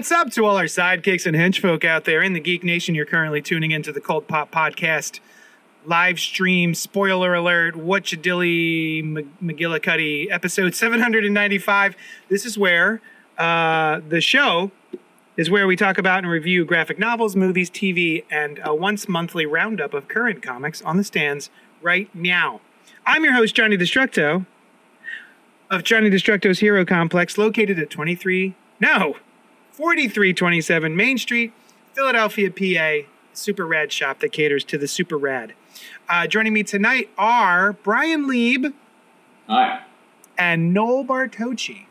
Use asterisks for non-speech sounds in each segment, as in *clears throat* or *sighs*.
What's up to all our sidekicks and henchfolk out there in the Geek Nation? You're currently tuning into the Cold Pop Podcast live stream. Spoiler alert, what dilly McGillicuddy, episode 795. This is where uh, the show is where we talk about and review graphic novels, movies, TV, and a once monthly roundup of current comics on the stands right now. I'm your host, Johnny Destructo of Johnny Destructo's Hero Complex, located at 23, no, 4327 Main Street, Philadelphia, PA. Super rad shop that caters to the super rad. Uh, joining me tonight are Brian Lieb Hi. and Noel Bartocci.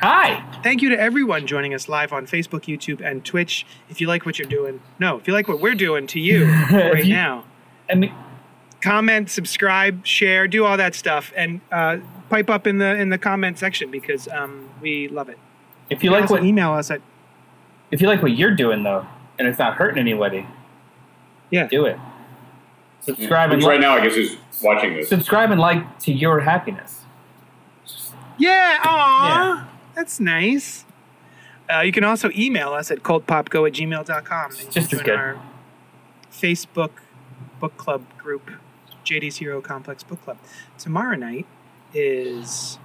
Hi. Thank you to everyone joining us live on Facebook, YouTube, and Twitch. If you like what you're doing, no, if you like what we're doing to you *laughs* right you- now, I mean, comment, subscribe, share, do all that stuff, and uh, pipe up in the in the comment section because um, we love it. If you can like also what email us at if you like what you're doing though, and it's not hurting anybody, yeah. do it. Subscribe and Which right like, now, I guess, is watching this. subscribe and like to your happiness. Yeah, aw, Yeah. that's nice. Uh, you can also email us at coldpopgo at gmail.com. And Just as join good. Our Facebook book club group, JD's Hero Complex Book Club. Tomorrow night is.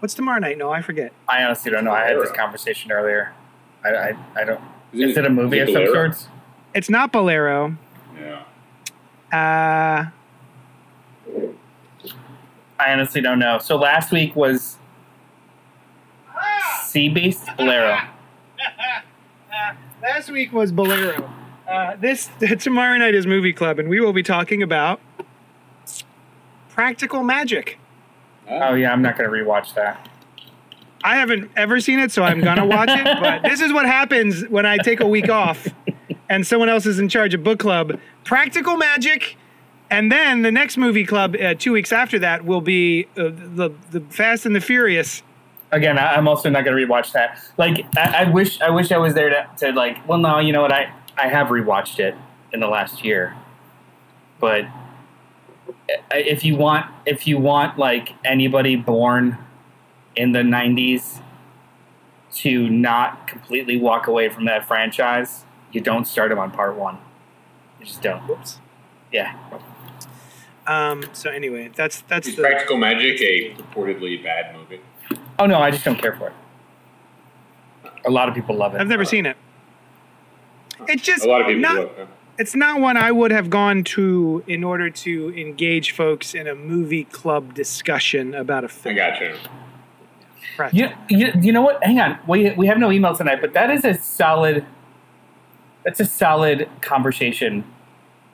What's tomorrow night? No, I forget. I honestly don't know. I had this conversation earlier. I I, I don't. Isn't Is it a movie of some sorts? It's not Bolero. Yeah. Uh, I honestly don't know. So last week was Sea Beast Bolero. *laughs* last week was Bolero. Uh, this *laughs* tomorrow night is Movie Club, and we will be talking about Practical Magic. Oh yeah, I'm not gonna rewatch that. I haven't ever seen it, so I'm gonna watch it. *laughs* But this is what happens when I take a week off, and someone else is in charge of book club. Practical Magic, and then the next movie club uh, two weeks after that will be uh, the the Fast and the Furious. Again, I, I'm also not gonna rewatch that. Like, I, I wish I wish I was there to, to like. Well, no, you know what? I I have rewatched it in the last year, but if you want if you want like anybody born in the 90s to not completely walk away from that franchise you don't start them on part one you just don't Whoops. yeah Um. So anyway, that's that's Is the. Practical Magic a purportedly bad movie? oh no i just don't care for it a lot of people love it I've never seen it. It's just A lot of people not, do. huh? It's not one I would have gone to in order to engage folks in a movie club discussion about a film. I got you. you, you, you know what hang on we, we have no email tonight but that is a solid that's a solid conversation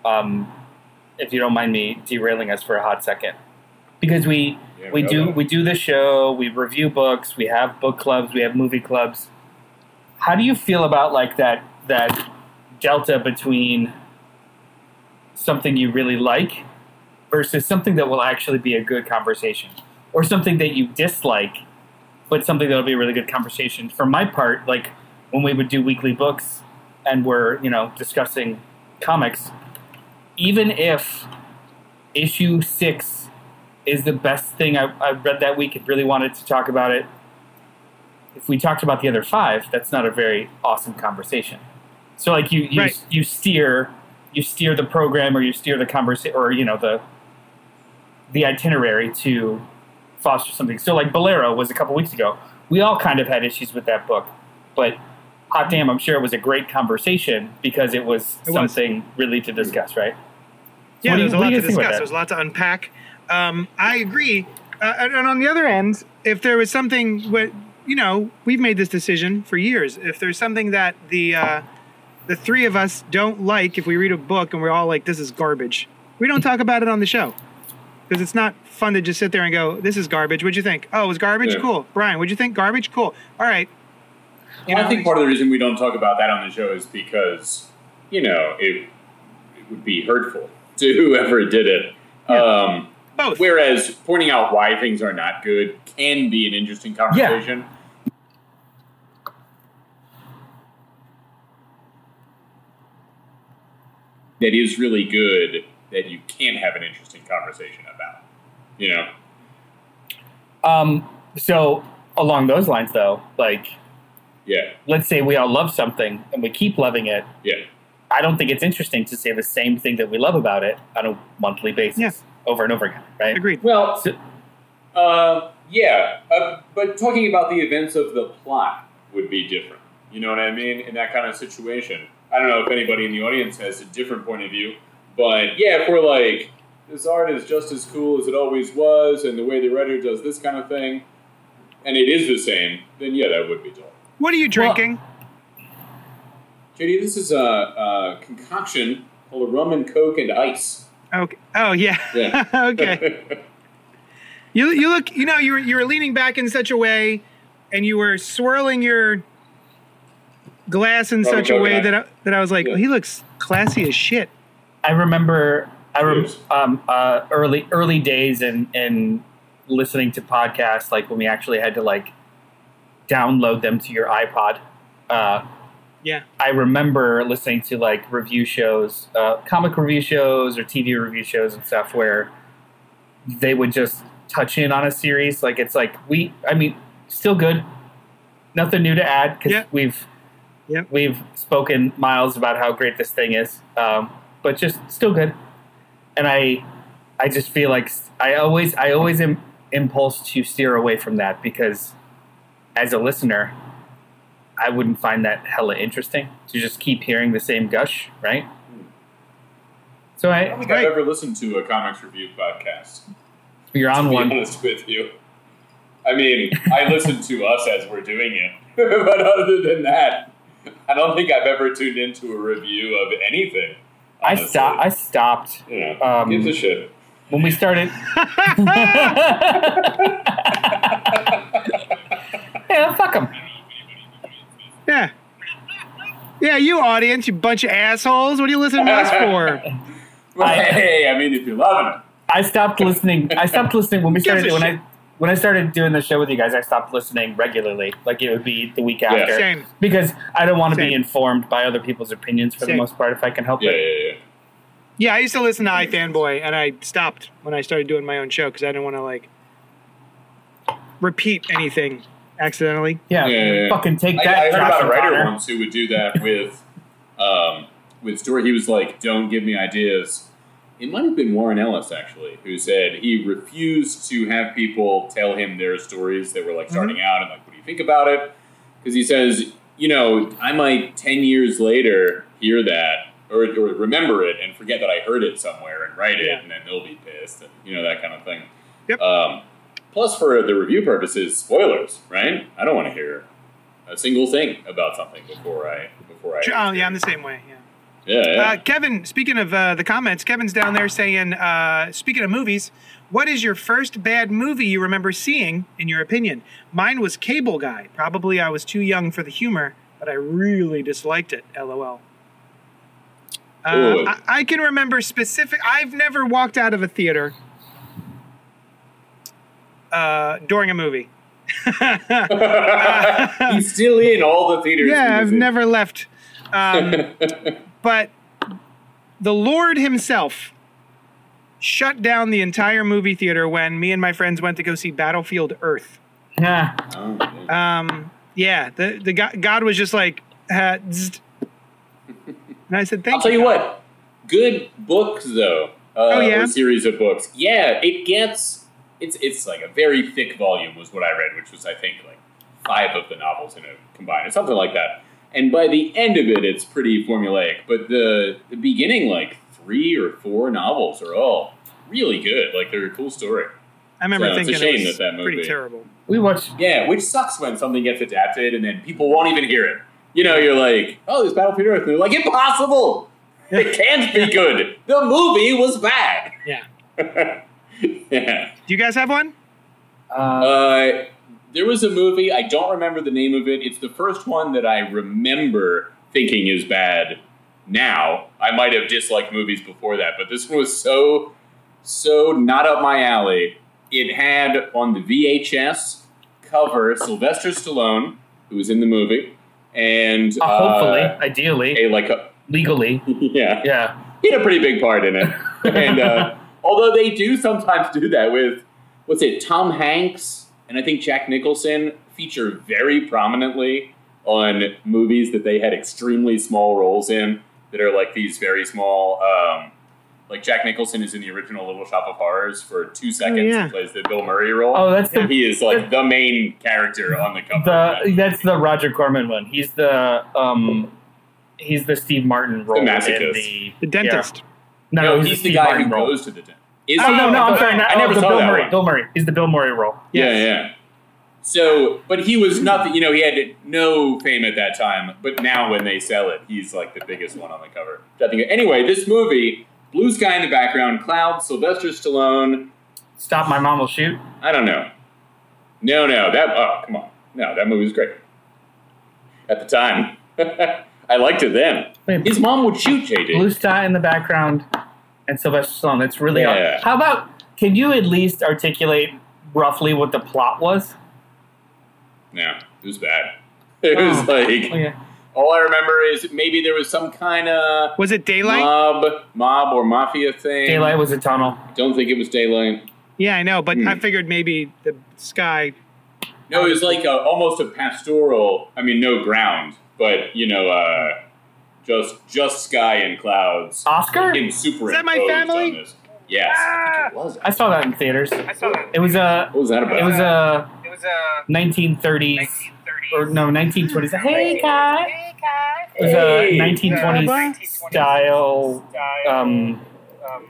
um, if you don't mind me derailing us for a hot second because we Yeah, we go do ahead. we do the show we review books we have book clubs we have movie clubs how do you feel about like that that delta between something you really like versus something that will actually be a good conversation or something that you dislike but something that'll be a really good conversation for my part like when we would do weekly books and we're you know discussing comics even if issue six is the best thing I, I read that week and really wanted to talk about it. If we talked about the other five, that's not a very awesome conversation. So like you you, Right. you steer you steer the program or you steer the conversation or you know the the itinerary to foster something. So like Bolero was a couple weeks ago. We all kind of had issues with that book, but hot damn, I'm sure it was a great conversation because it was It was. something really to discuss, right? Yeah, what there's a lot to you think about discuss. There's a lot to unpack. Um, I agree. Uh, and, and on the other end, if there was something, where, you know, we've made this decision for years. If there's something that the uh, the three of us don't like if we read a book and we're all like, "This is garbage." We don't talk about it on the show because it's not fun to just sit there and go, "This is garbage." What'd you think? Oh, it was garbage. Yeah. Cool. Brian, what'd you think? Garbage. Cool. All right. You I know, think part of the reason we don't talk about that on the show is because, you know, it, it would be hurtful to whoever did it. Um, both. whereas pointing out why things are not good can be an interesting conversation. That is really good that you can have an interesting conversation about. You know? Um, so along those lines, though, like Yeah. let's say we all love something and we keep loving it. Yeah. I don't think it's interesting to say the same thing that we love about it on a monthly basis Yeah. over and over again, right? Agreed. Well, So- Uh, yeah, uh, but talking about the events of the plot would be different. You know what I mean? In that kind of situation, I don't know if anybody in the audience has a different point of view, but yeah, if we're like, this art is just as cool as it always was, and the way the writer does this kind of thing, and it is the same, then yeah, that would be dull. What are you drinking? JD, this is a, a concoction called of rum and coke and ice. okay. Oh yeah. Yeah. *laughs* okay. *laughs* You you look. You know you were you were leaning back in such a way, and you were swirling your glass in such a way that I, that I was like, Yeah. oh, he looks classy as shit. I remember I rem- um, uh, early early days in in listening to podcasts, like when we actually had to like download them to your iPod. Uh, Yeah. I remember listening to like review shows, uh, comic review shows or TV review shows and stuff where they would just touch in on a series. Like it's like we, I mean, still good, nothing new to add because Yeah. we've Yep. we've spoken miles about how great this thing is, um, but just still good. And I, I just feel like s- I always, I always am impulse to steer away from that because as a listener, I wouldn't find that hella interesting to just keep hearing the same gush, right? So I don't I, think Right. I've ever listened to a comics review podcast. you're on to be one. honest with you. I mean, I listen to us as we're doing it, *laughs* but other than that, *laughs* I don't think I've ever tuned into a review of anything. I honestly. stopped. I stopped You know, um, gives a shit. when we started. *laughs* *laughs* yeah, fuck them. Yeah. Yeah, you audience, you bunch of assholes. What are you listening to us for? Well, I- hey, I mean, if you're loving it, I stopped listening. I stopped listening when we started when shit? I when I started doing the show with you guys. I stopped listening regularly, like it would be the week after, Same. because I don't want to be informed by other people's opinions for the most part if I can help yeah, it. yeah, yeah. Yeah, I used to listen to iFanboy, and I stopped when I started doing my own show because I didn't want to like repeat anything accidentally. Yeah, Yeah, yeah, yeah. fucking take I, that. I heard Josh about a writer O'Connor. once who would do that with, um, with story. He was like, "Don't give me ideas." It might have been Warren Ellis actually, who said he refused to have people tell him their stories that were like starting out and like, "What do you think about it?" Because he says, you know, I might ten years later hear that or, or remember it and forget that I heard it somewhere and write it, Yeah. and then they'll be pissed, and you know that kind of thing. Yep. Um, plus, for the review purposes, spoilers, right? I don't want to hear a single thing about something before I before I. Oh yeah, I'm the same way. Yeah. Yeah, yeah. Uh, Kevin, speaking of uh, the comments, Kevin's down there saying, uh, speaking of movies, what is your first bad movie you remember seeing, in your opinion? Mine was Cable Guy. Probably I was too young for the humor, but I really disliked it. LOL. Uh, I, I can remember specific. I've never walked out of a theater uh, during a movie. *laughs* *laughs* He's still in all the theaters. Yeah, I've never left. Um, *laughs* but the Lord himself shut down the entire movie theater when me and my friends went to go see Battlefield Earth. Yeah. Oh, yeah. Um, yeah, the the God, God was just like, uh, and I said, "Thank I'll tell you God." what. Good books, though. Uh, Oh, yeah? series of books. Yeah, it gets. It's it's like a very thick volume was what I read, which was I think like five of the novels in a combined, or something like that. And by the end of it, it's pretty formulaic. But the the beginning, like three or four novels, are all really good. Like they're a cool story. I remember So it's a thinking shame it was that that pretty terrible. We watched. Yeah, which sucks when something gets adapted and then people won't even hear it. You know, you're like, oh, this Battlefield Earth movie. Like, impossible! It can't be good. The movie was bad. Yeah. *laughs* yeah. Do you guys have one? Uh, Uh, there was a movie, I don't remember the name of it. It's the first one that I remember thinking is bad now. I might have disliked movies before that, but this one was so, so not up my alley. It had on the VHS cover Sylvester Stallone, who was in the movie, and uh, hopefully, uh, ideally, a like a legally, *laughs* yeah, yeah. he had a pretty big part in it. *laughs* and uh, although they do sometimes do that with, what's it, Tom Hanks and I think Jack Nicholson feature very prominently on movies that they had extremely small roles in that are like these very small. Um, like Jack Nicholson is in the original Little Shop of Horrors for two seconds. yeah. He plays the Bill Murray role. Oh, that's the he is like the main character on the cover. of that. that's the Roger Corman one. He's the um, he's the Steve Martin role in masochist. the The dentist. Yeah. No, no, he's, he's the the guy Martin who role. goes to the dentist. Is Oh no, no, I'm sorry. Not, I never oh, saw Bill that Murray. one. Bill Murray. He's the Bill Murray role. Yeah, yeah. So, but he was nothing. You know, he had no fame at that time. But now, when they sell it, he's like the biggest one on the cover. I think. Anyway, this movie, blue sky in the background, clouds, Sylvester Stallone. Stop, my mom will shoot. I don't know. No, no, that. Oh, come on. No, that movie was great. At the time, *laughs* I liked it then. Wait, His mom would shoot JD. Blue sky in the background, and Sylvester Stallone. It's really. Yeah. How about? Can you at least articulate roughly what the plot was? Yeah, it was bad. *laughs* It was Oh. like Okay. all I remember is maybe there was some kind of Was it Daylight? mob, mob or mafia thing. Daylight was a tunnel. Don't think it was daylight. yeah, I know, but Hmm. I figured maybe the sky. No, it was like a, almost a pastoral. I mean, no ground, but you know, uh, just just sky and clouds. Oscar. Him superimposed Is that my family? on this. Yes, ah! I think it was. I saw that in theaters. I saw that. It was a. What was that about? It was a It was a 1930s 1930s. or no 1920s. Hey guy. It was uh, a 1920s style um, um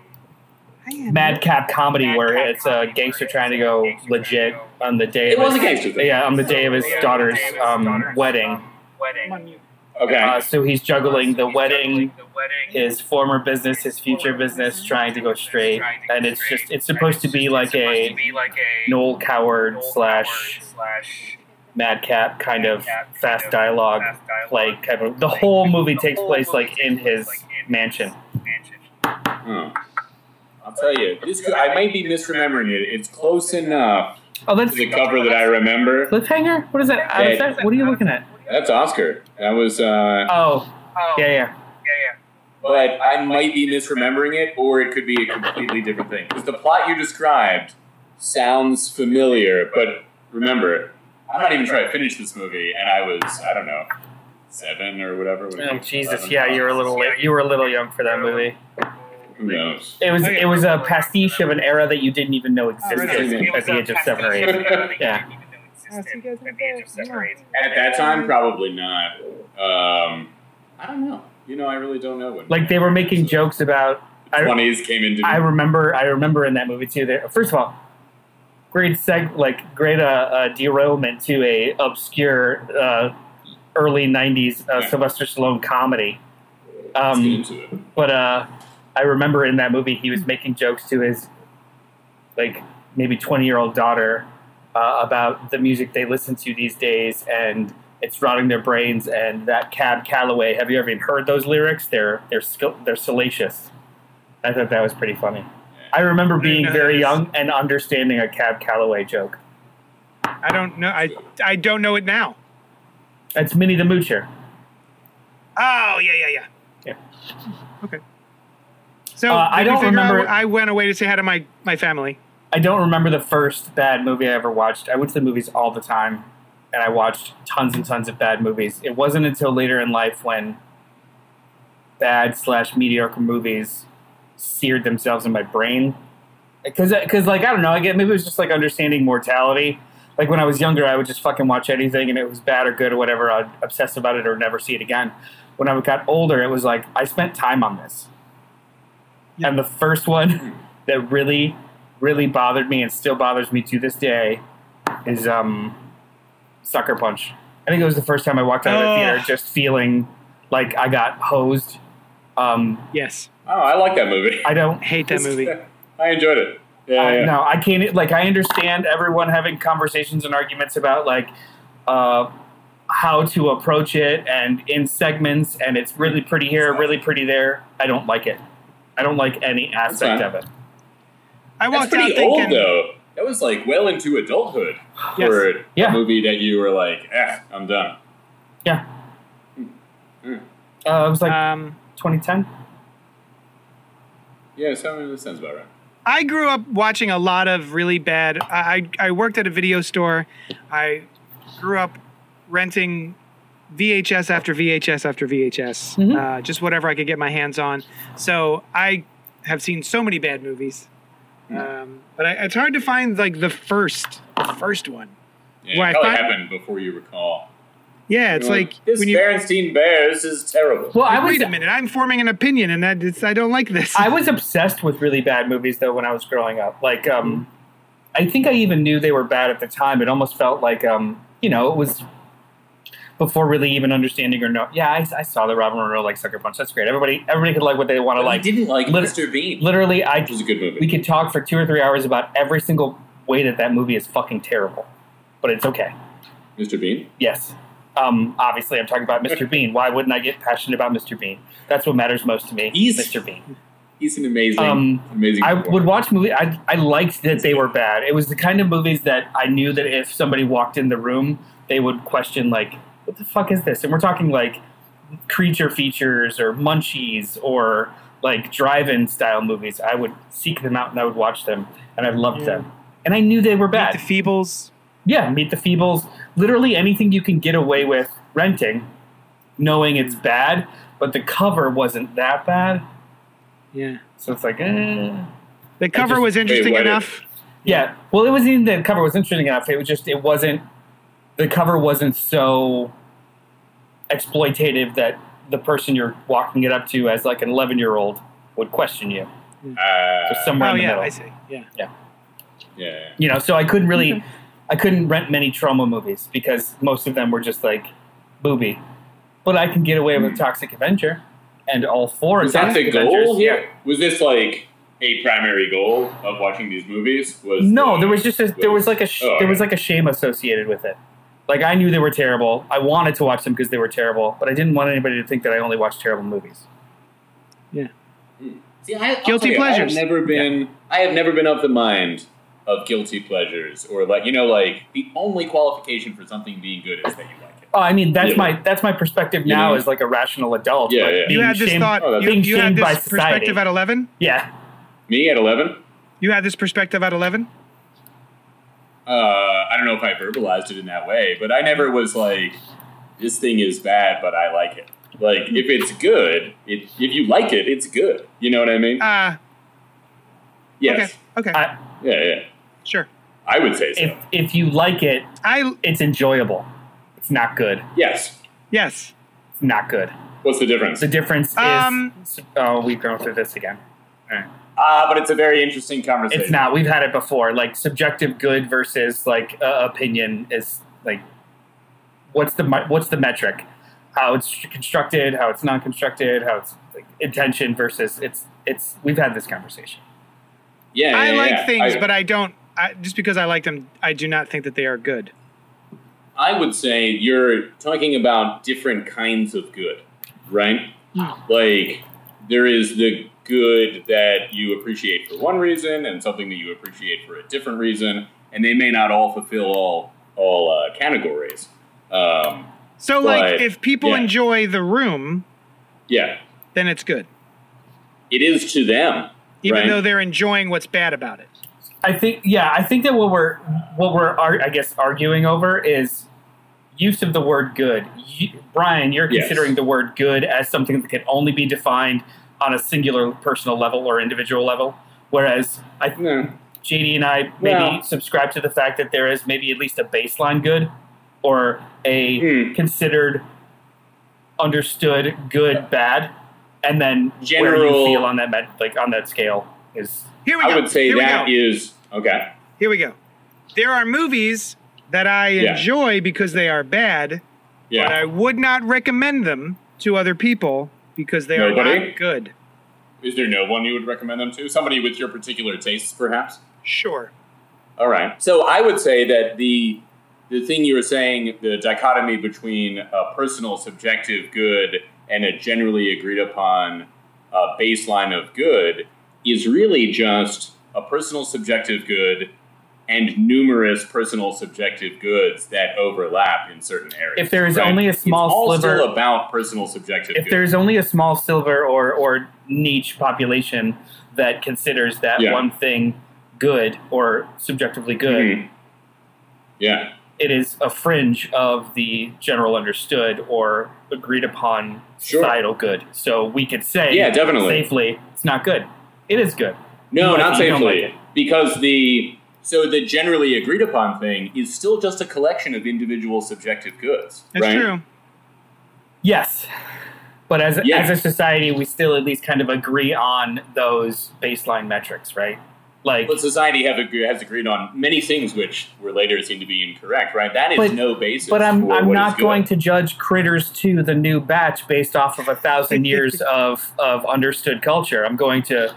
madcap comedy where it's a gangster trying to go legit on the day. It of was a his, gangster thing. Yeah, on the day of his daughter's um, wedding. Okay. Uh, so he's juggling the wedding, his former business, his future business, trying to go straight, and it's just it's supposed to be like a Noel Coward slash madcap kind of fast dialogue play kind of. The whole movie takes place like in his mansion. Oh. I'll tell you, this could, I might be misremembering it. It's close enough Oh, that's to the cover that I remember. cliffhanger. What is that? That- What are you looking at? That's Oscar. That was. Uh, Oh, yeah, yeah. Yeah, yeah. But I might be misremembering it, or it could be a completely different thing. Because the plot you described sounds familiar, but remember, I'm not even trying to finish this movie, and I was, I don't know, seven or whatever. Oh. Jesus, Seven. yeah, you were a little late. You were a little young for that movie. Who knows? It was it was a pastiche of an era that you didn't even know existed at the age of seven or eight. Yeah. At that time, probably not. Um, I don't know. You know, I really don't know when. Like they were making jokes about. I, twenties came into. I remember. I remember in that movie too. There, first of all, great seg, like great uh, uh, derailment to a obscure uh, early '90s uh, Yeah. Sylvester Stallone comedy. Um, but uh, I remember in that movie he was making jokes to his like maybe 20 year old daughter uh, about the music they listen to these days and it's rotting their brains and that cab calloway have you ever even heard those lyrics they're they're they're salacious i thought that was pretty funny i remember being know very young and understanding a cab calloway joke I don't know. I I don't know it now. that's minnie the moocher Oh yeah, yeah, yeah. Yeah. Okay. So Uh, I don't remember- I went away to say hi to my my family. I don't remember the first bad movie I ever watched. I went to the movies all the time, and I watched tons and tons of bad movies. It wasn't until later in life when bad slash mediocre movies seared themselves in my brain. Because, because like I don't know, I get maybe it was just like understanding mortality. Like when I was younger, I would just fucking watch anything, and it was bad or good or whatever. I'd obsess about it or never see it again. When I got older, it was like I spent time on this. Yeah. And the first one hmm. that really, really bothered me and still bothers me to this day is um, Sucker Punch. I think it was the first time I walked out of the Oh. theater just feeling like I got hosed. Um, Yes. Oh, I like that movie. I don't *laughs* Hate that movie. *laughs* I enjoyed it. Yeah, I, yeah. no, I can't. Like, I understand everyone having conversations and arguments about like uh, how to approach it, and in segments, and it's really pretty here, really pretty there. I don't like it. I don't like any aspect fine. of it. I That's walked out pretty thinking. old though. That was like well into adulthood Yes. for Yeah. a movie that you were like, eh, I'm done. Yeah, Mm. uh, it was like Um, 2010. Yeah, so that sounds about right. I grew up watching a lot of really bad. I, I I worked at a video store. I grew up renting VHS after VHS after VHS, Mhm. uh, just whatever I could get my hands on. So I have seen so many bad movies, um, but I, it's hard to find like the first, the first one. Yeah, Well, I it probably find- happened before you recall. Yeah, it's You're like this when you. Berenstein Bears is terrible. Well, I was wait a minute, I'm forming an opinion, and that it's, I don't like this. I was obsessed with really bad movies though when I was growing up. Like, um, I think I even knew they were bad at the time. It almost felt like, um, you know, it was before really even understanding or no. Yeah, I, I saw the Robert Monroe like Sucker Punch. That's great. Everybody, everybody could like what they want to like. didn't like lit- Mr. Bean. Literally, I It was a good movie. we could talk for two or three hours about every single way that that movie is fucking terrible, but it's okay. Mr. Bean? Yes. Um, obviously, I'm talking about Mr. Bean. Why wouldn't I get passionate about Mr. Bean? That's what matters most to me. He's- Mr. Bean. He's an amazing, Um, amazing. I would watch movies. I, I liked that they were bad. It was the kind of movies that I knew that if somebody walked in the room, they would question like, "What the fuck is this?" And we're talking like creature features or munchies or like drive-in style movies. I would seek them out and I would watch them, and I loved Yeah. them. And I knew they were Meet bad. the Feebles. Yeah, Meet the Feebles. Literally anything you can get away with renting, knowing it's bad, but the cover wasn't that bad. Yeah, So it's like, eh. the cover just- was interesting what enough. Yeah. Well, it wasn't even the cover was interesting enough. It was just it wasn't the cover wasn't so exploitative that the person you're walking it up to as like an 11 year old would question you. Uh, So somewhere Oh in the yeah, middle. I see. Yeah. yeah, yeah. You know, so I couldn't really *laughs* I couldn't rent many Troma movies because most of them were just like booby. But I can get away with Toxic Avenger and all four Was that Toxic the Avengers. goal here? Was this like a primary goal of watching these movies? Was No, the- there was just a, there was like a sh- Oh, there was like a shame associated with it. Like I knew they were terrible. I wanted to watch them because they were terrible, but I didn't want anybody to think that I only watched terrible movies. Yeah. See, I, Guilty tell you, pleasures. I have never been. I have never been of the mind of guilty pleasures, or like you know, like the only qualification for something being good is that you like it. Oh, I mean that's Yeah. my that's my perspective You now know? as like a rational adult. Yeah, yeah. You had this shamed- thought. Oh, that's- you, being you had shamed by this society. perspective at eleven. Yeah, Me at eleven. You had this perspective at eleven. Uh, I don't know if I verbalized it in that way, but I never was like, "This thing is bad, but I like it." Like, if it's good, it, if you like it, it's good. You know what I mean? Uh, yes. okay. Okay. I, Yeah, yeah. sure. I would say so. if if you like it, I it's enjoyable. It's not good. yes. yes. It's not good. What's the difference? The difference is Um, oh, we've gone through this again. All right. Ah, but it's a very interesting conversation. It's not. We've had it before. Like subjective good versus like uh, opinion is like what's the what's the metric? How it's constructed, how it's non-constructed, how it's like intention versus it's it's. We've had this conversation. Yeah, I yeah, like yeah. things, I, but I don't. I, just because I like them, I do not think that they are good. I would say you're talking about different kinds of good, right? Like there is the good that you appreciate for one reason, and something that you appreciate for a different reason, and they may not all fulfill all all uh, categories. Um, So, like, if people Yeah. enjoy the room, yeah, then it's good, it is to them, even right? though they're enjoying what's bad about it. I think yeah, I think that what we're what we're ar- I guess arguing over is use of the word good. You, Brian, you're Yes. considering the word good as something that can only be defined on a singular personal level or individual level, whereas I No. JD and I maybe Well- subscribe to the fact that there is maybe at least a baseline good or a Hmm. considered understood good bad and then where you feel on that med- like on that scale is Here we go. I would say Here we that go. is okay. Here we go. There are movies that I Yeah. enjoy because they are bad, Yeah. but I would not recommend them to other people because they are Nobody? not good. Is there no one you would recommend them to? Somebody with your particular tastes, perhaps? Sure. All right. So I would say that the the thing you were saying, the dichotomy between a personal subjective good and a generally agreed upon uh, baseline of good, is really just a personal subjective good and numerous personal subjective goods that overlap in certain areas. If there is right? only a small it's all sliver- about personal subjective. if there's only a small silver or, or niche population that considers that Yeah. one thing good or subjectively good, Mhm. yeah, it is a fringe of the general understood or agreed upon Sure. societal good. So we could say Yeah, definitely. safely it's not good. It is good. No, You not it, you don't safely. like because the so the generally agreed upon thing is still just a collection of individual subjective goods. That's right? true. Yes. But as, Yeah. as a society, we still at least kind of agree on those baseline metrics, right? Like, But society have agree, has agreed on many things which were later seen to be incorrect, right? That is But- no basis. but I'm for I'm what not is good. going to judge Critters 2, the new batch, based off of a thousand *laughs* years of of understood culture. I'm going to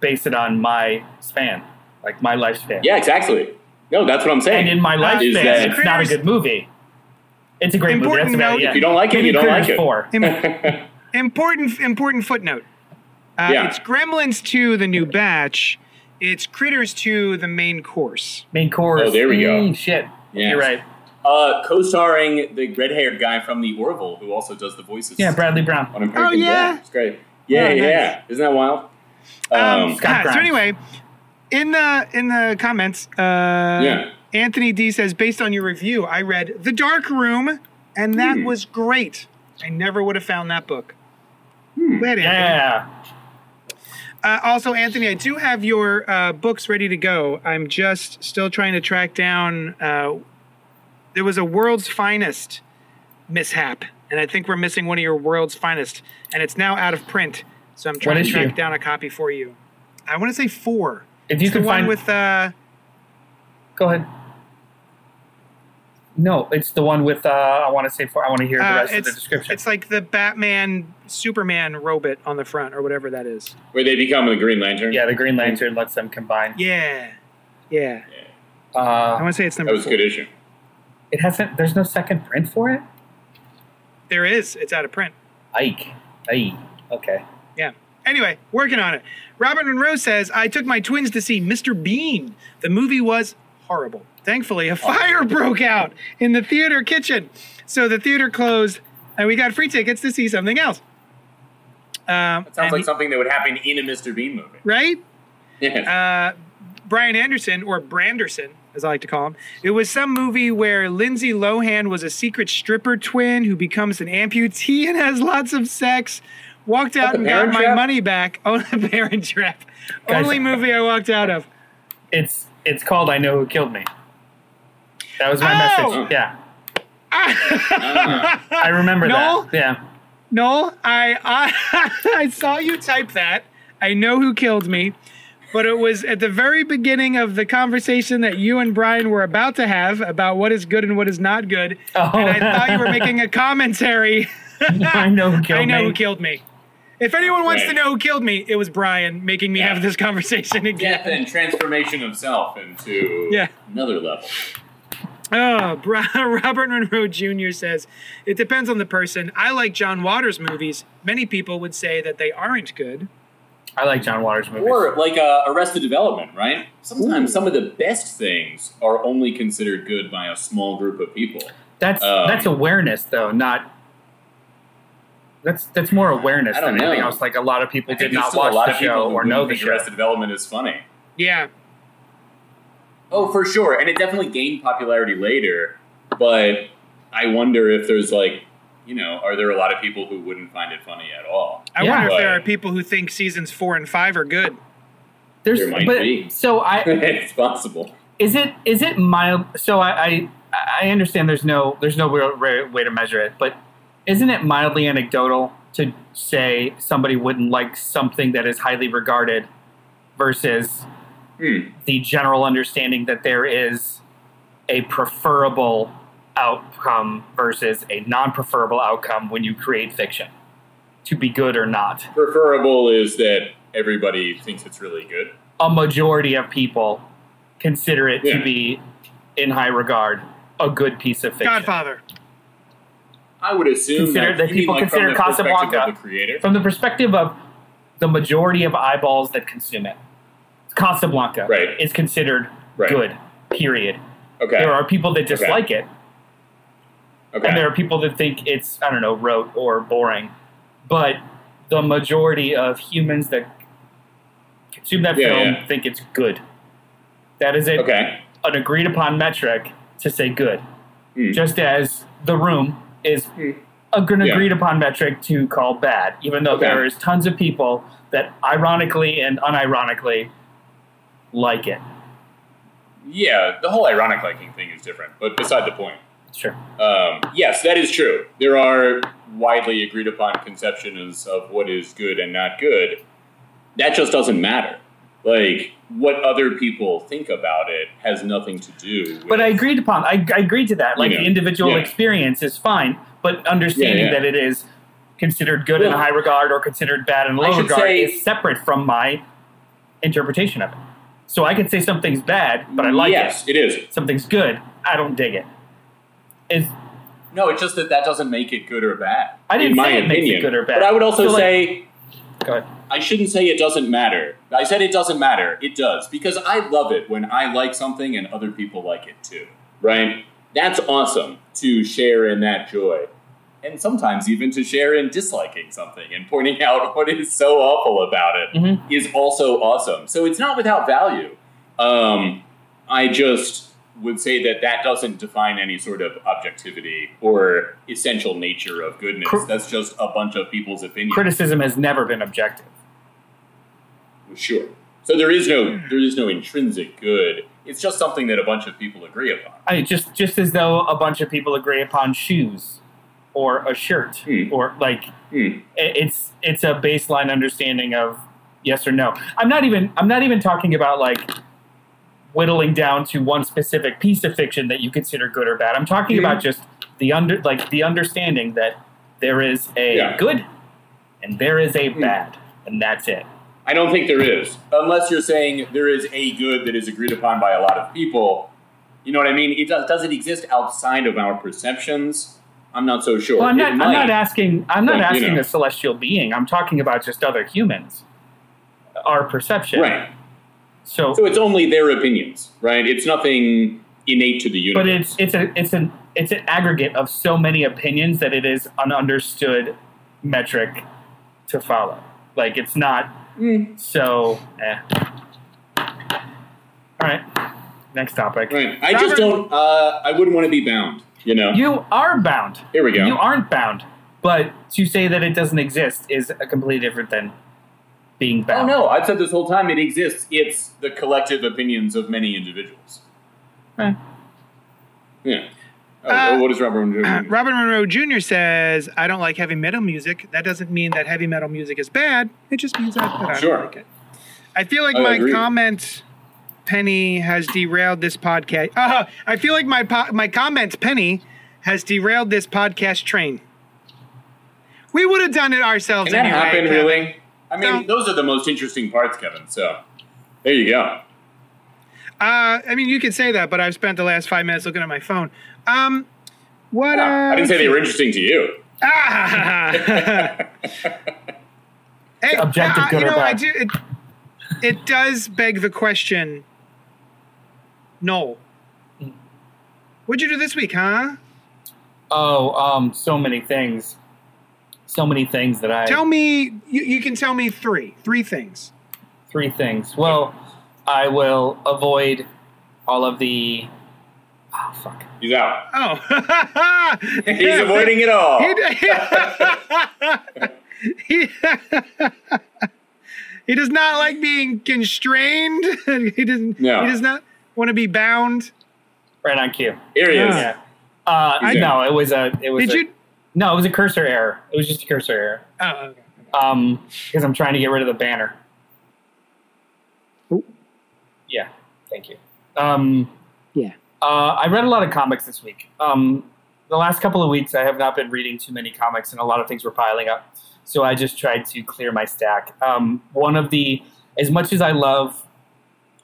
base it on my span, like my lifespan. Yeah, exactly. No, that's what I'm saying. And in my Uh, is that- it's not a good movie. It's a great movie. Important That's about note- it. Yeah. If you don't like it, Maybe you don't Critters like it. 4. *laughs* Important important footnote. Uh, Yeah. It's Gremlins 2, the new batch. It's Critters 2, the main course. Main course. Oh, there we go. Mm, shit. Yes. You're right. uh, co-starring the red-haired guy from the Orville, who also does the voices. Yeah, Bradley Brown. on American. Oh, yeah? it's great. Yeah, Oh, nice. yeah. Isn't that wild? Um, Um, Scott ah, so anyway, in the in the comments, uh, Yeah. Anthony D says, based on your review, I read The Dark Room, and that Hmm. was great. I never would have found that book. Go ahead, Anthony. Yeah. Uh, also, Anthony, I do have your uh, books ready to go. I'm just still trying to track down. Uh, there was a World's Finest mishap, and I think we're missing one of your World's Finest, and it's now out of print. So I'm trying to issue? track down a copy for you. I want to say four. If you It's the can one find with uh, Go ahead. No, it's the one with. Uh, I want to say. For, I want to hear the uh, rest of the description. it's like the Batman Superman robot on the front or whatever that is. where they become the Green Lantern. yeah, the Green Lantern lets them combine. Yeah, yeah. I Uh, want to say it's number That was a four. good issue. it hasn't. There's no second print for it. There is. It's out of print. Ike. Aye. Okay. Yeah. Anyway, working on it. Robert Monroe says, I took my twins to see Mr. Bean. The movie was horrible. Thankfully, a *laughs* fire broke out in the theater kitchen. So the theater closed, and we got free tickets to see something else. Um, Sounds like he- something that would happen in a Mr. Bean movie. right? Yeah. Uh, Brian Anderson, or Branderson, as I like to call him, it was some movie where Lindsay Lohan was a secret stripper twin who becomes an amputee and has lots of sex. Walked out and got Parent my Trap? money back. *laughs* Oh, the Parent Trap. Guys- Only movie I walked out of. It's it's called I Know Who Killed Me. That was my Oh! message. Yeah, Ah. I remember Noel? that. Yeah. Noel, I, I *laughs* I saw you type that. I know who killed me, but it was at the very beginning of the conversation that you and Brian were about to have about what is good and what is not good. Oh. And I thought you were making a commentary. *laughs* I know who killed I know me. who killed me. If anyone wants to know who killed me, it was Brian making me Yeah. have this conversation again. Death and transformation of self into Yeah. another level. Oh, Bro- *laughs* Robert Monroe Jr. says, it depends on the person. I like John Waters movies. Many people would say that they aren't good. I like John Waters movies. Or like uh, Arrested Development, right? Sometimes some of the best things are only considered good by a small group of people. That's Um, that's awareness, though, not. That's that's more awareness I don't than anything know. else. Like a lot of people I did not still a watch lot the of show or know wouldn't the think show. Arrested Development is funny. Yeah. Oh, for sure, and it definitely gained popularity later. But I wonder if there's like, you know, are there a lot of people who wouldn't find it funny at all? I Yeah. wonder if there are people who think seasons four and five are good. There's, There might but, be. So I *laughs* it's possible. is it is it mild? So I, I I understand there's no there's no real real way to measure it, but isn't it mildly anecdotal to say somebody wouldn't like something that is highly regarded versus Hmm. the general understanding that there is a preferable outcome versus a non-preferable outcome when you create fiction, to be good or not. Preferable is that everybody thinks it's really good. A majority of people consider it Yeah. to be, in high regard, a good piece of fiction. Godfather. I would assume Consider- that, that mean, people like, from consider perspective Casablanca the creator. From the perspective of the majority of eyeballs that consume it, Casablanca Right. is considered Right. good. Period. Okay. There are people that dislike it, okay. and there are people that think it's I don't know rote or boring. But the majority of humans that consume that Yeah, film yeah. think it's good. That is a, okay. an agreed upon metric to say good. Hmm. Just as The Room is a an Yeah. agreed upon metric to call bad, even though Okay. there is tons of people that ironically and unironically like it. Yeah, the whole ironic liking thing is different, but beside the point. Sure. Um, yes, that is true. There are widely agreed upon conceptions of what is good and not good. That just doesn't matter. Like, what other people think about it has nothing to do with. But I agreed upon. I, I agreed to that. Like You know, the individual yeah. experience is fine, but understanding Yeah, yeah. that it is considered good in Well, high regard or considered bad in I low regard say- is separate from my interpretation of it. So I can say something's bad, but I like yes, it. Yes it is. Something's good, I don't dig it. Is No, it's just that that doesn't make it good or bad. I didn't in my say it makes it opinion. good or bad. But I would also So, like- say go ahead. I shouldn't say it doesn't matter. I said it doesn't matter. It does because I love it when I like something and other people like it too. Right? That's awesome to share in that joy. And sometimes even to share in disliking something and pointing out *laughs* what is so awful about it is Mhm. also awesome. So it's not without value. Um, I just would say that that doesn't define any sort of objectivity or essential nature of goodness. Cr- That's just a bunch of people's opinions. Criticism has never been objective. Sure. So there is no there is no intrinsic good. It's just something that a bunch of people agree upon. I mean, just just as though a bunch of people agree upon shoes or a shirt Hmm. or like Hmm. i- it's it's a baseline understanding of yes or no. I'm not even I'm not even talking about like whittling down to one specific piece of fiction that you consider good or bad. I'm talking about just the under like the understanding that there is a Yeah. good and there is a Hmm. bad and that's it. I don't think there is, unless you're saying there is a good that is agreed upon by a lot of people. You know what I mean? It does, does it exist outside of our perceptions? I'm not so sure. Well, I'm not. I'm not asking. I'm not But, you asking know. a celestial being. I'm talking about just other humans. Our perception. Right. So, So it's only their opinions, right? It's nothing innate to the universe. but it's it's a it's an it's an aggregate of so many opinions that it is an understood metric to follow. Like it's not Mm. so. Eh. All right. Next topic. right. I just don't. Uh, I wouldn't want to be bound. You know. You are bound. Here we go. You aren't bound. But to say that it doesn't exist is a completely different than being Oh no! I've said this whole time it exists. It's the collective opinions of many individuals. Eh. Yeah. Oh, Uh, what is Robert? Monroe? Robert Monroe Jr. says, I don't like heavy metal music. That doesn't mean that heavy metal music is bad. It just means that, that I Sure. don't like it. I feel like I my agree. comment, Penny, has derailed this podcast. *laughs* Uh, I feel like my po- my comment, Penny, has derailed this podcast train. We would have done it ourselves Can that anyway. happen? Kevin. Really? I mean, Don't- those are the most interesting parts, Kevin. So there you go. Uh, I mean, you could say that, but I've spent the last five minutes looking at my phone. Um, what? Yeah, uh, I didn't say they were interesting to you. Ah! *laughs* hey, Objective uh, good you or know, I do. It, it does beg the question. No. What'd you do this week, huh? Oh, um, so many things. So many things that I. Tell me. You, you can tell me three. Three things. Three things. Well, I will avoid all of the. Oh, fuck. He's out. Oh, *laughs* He's avoiding it all. He, *laughs* he, *laughs* he does not like being constrained. he doesn't. No. He does not want to be bound. Right on cue. Here he is. Yeah. Uh, He's no, it was a. It was Did a- you? No, it was a cursor error. It was just a cursor error. Oh, okay. Um, because I'm trying to get rid of the banner. Ooh. Yeah. Thank you. Um. Yeah. Uh, I read a lot of comics this week. Um, the last couple of weeks, I have not been reading too many comics, and a lot of things were piling up. So I just tried to clear my stack. Um, one of the, as much as I love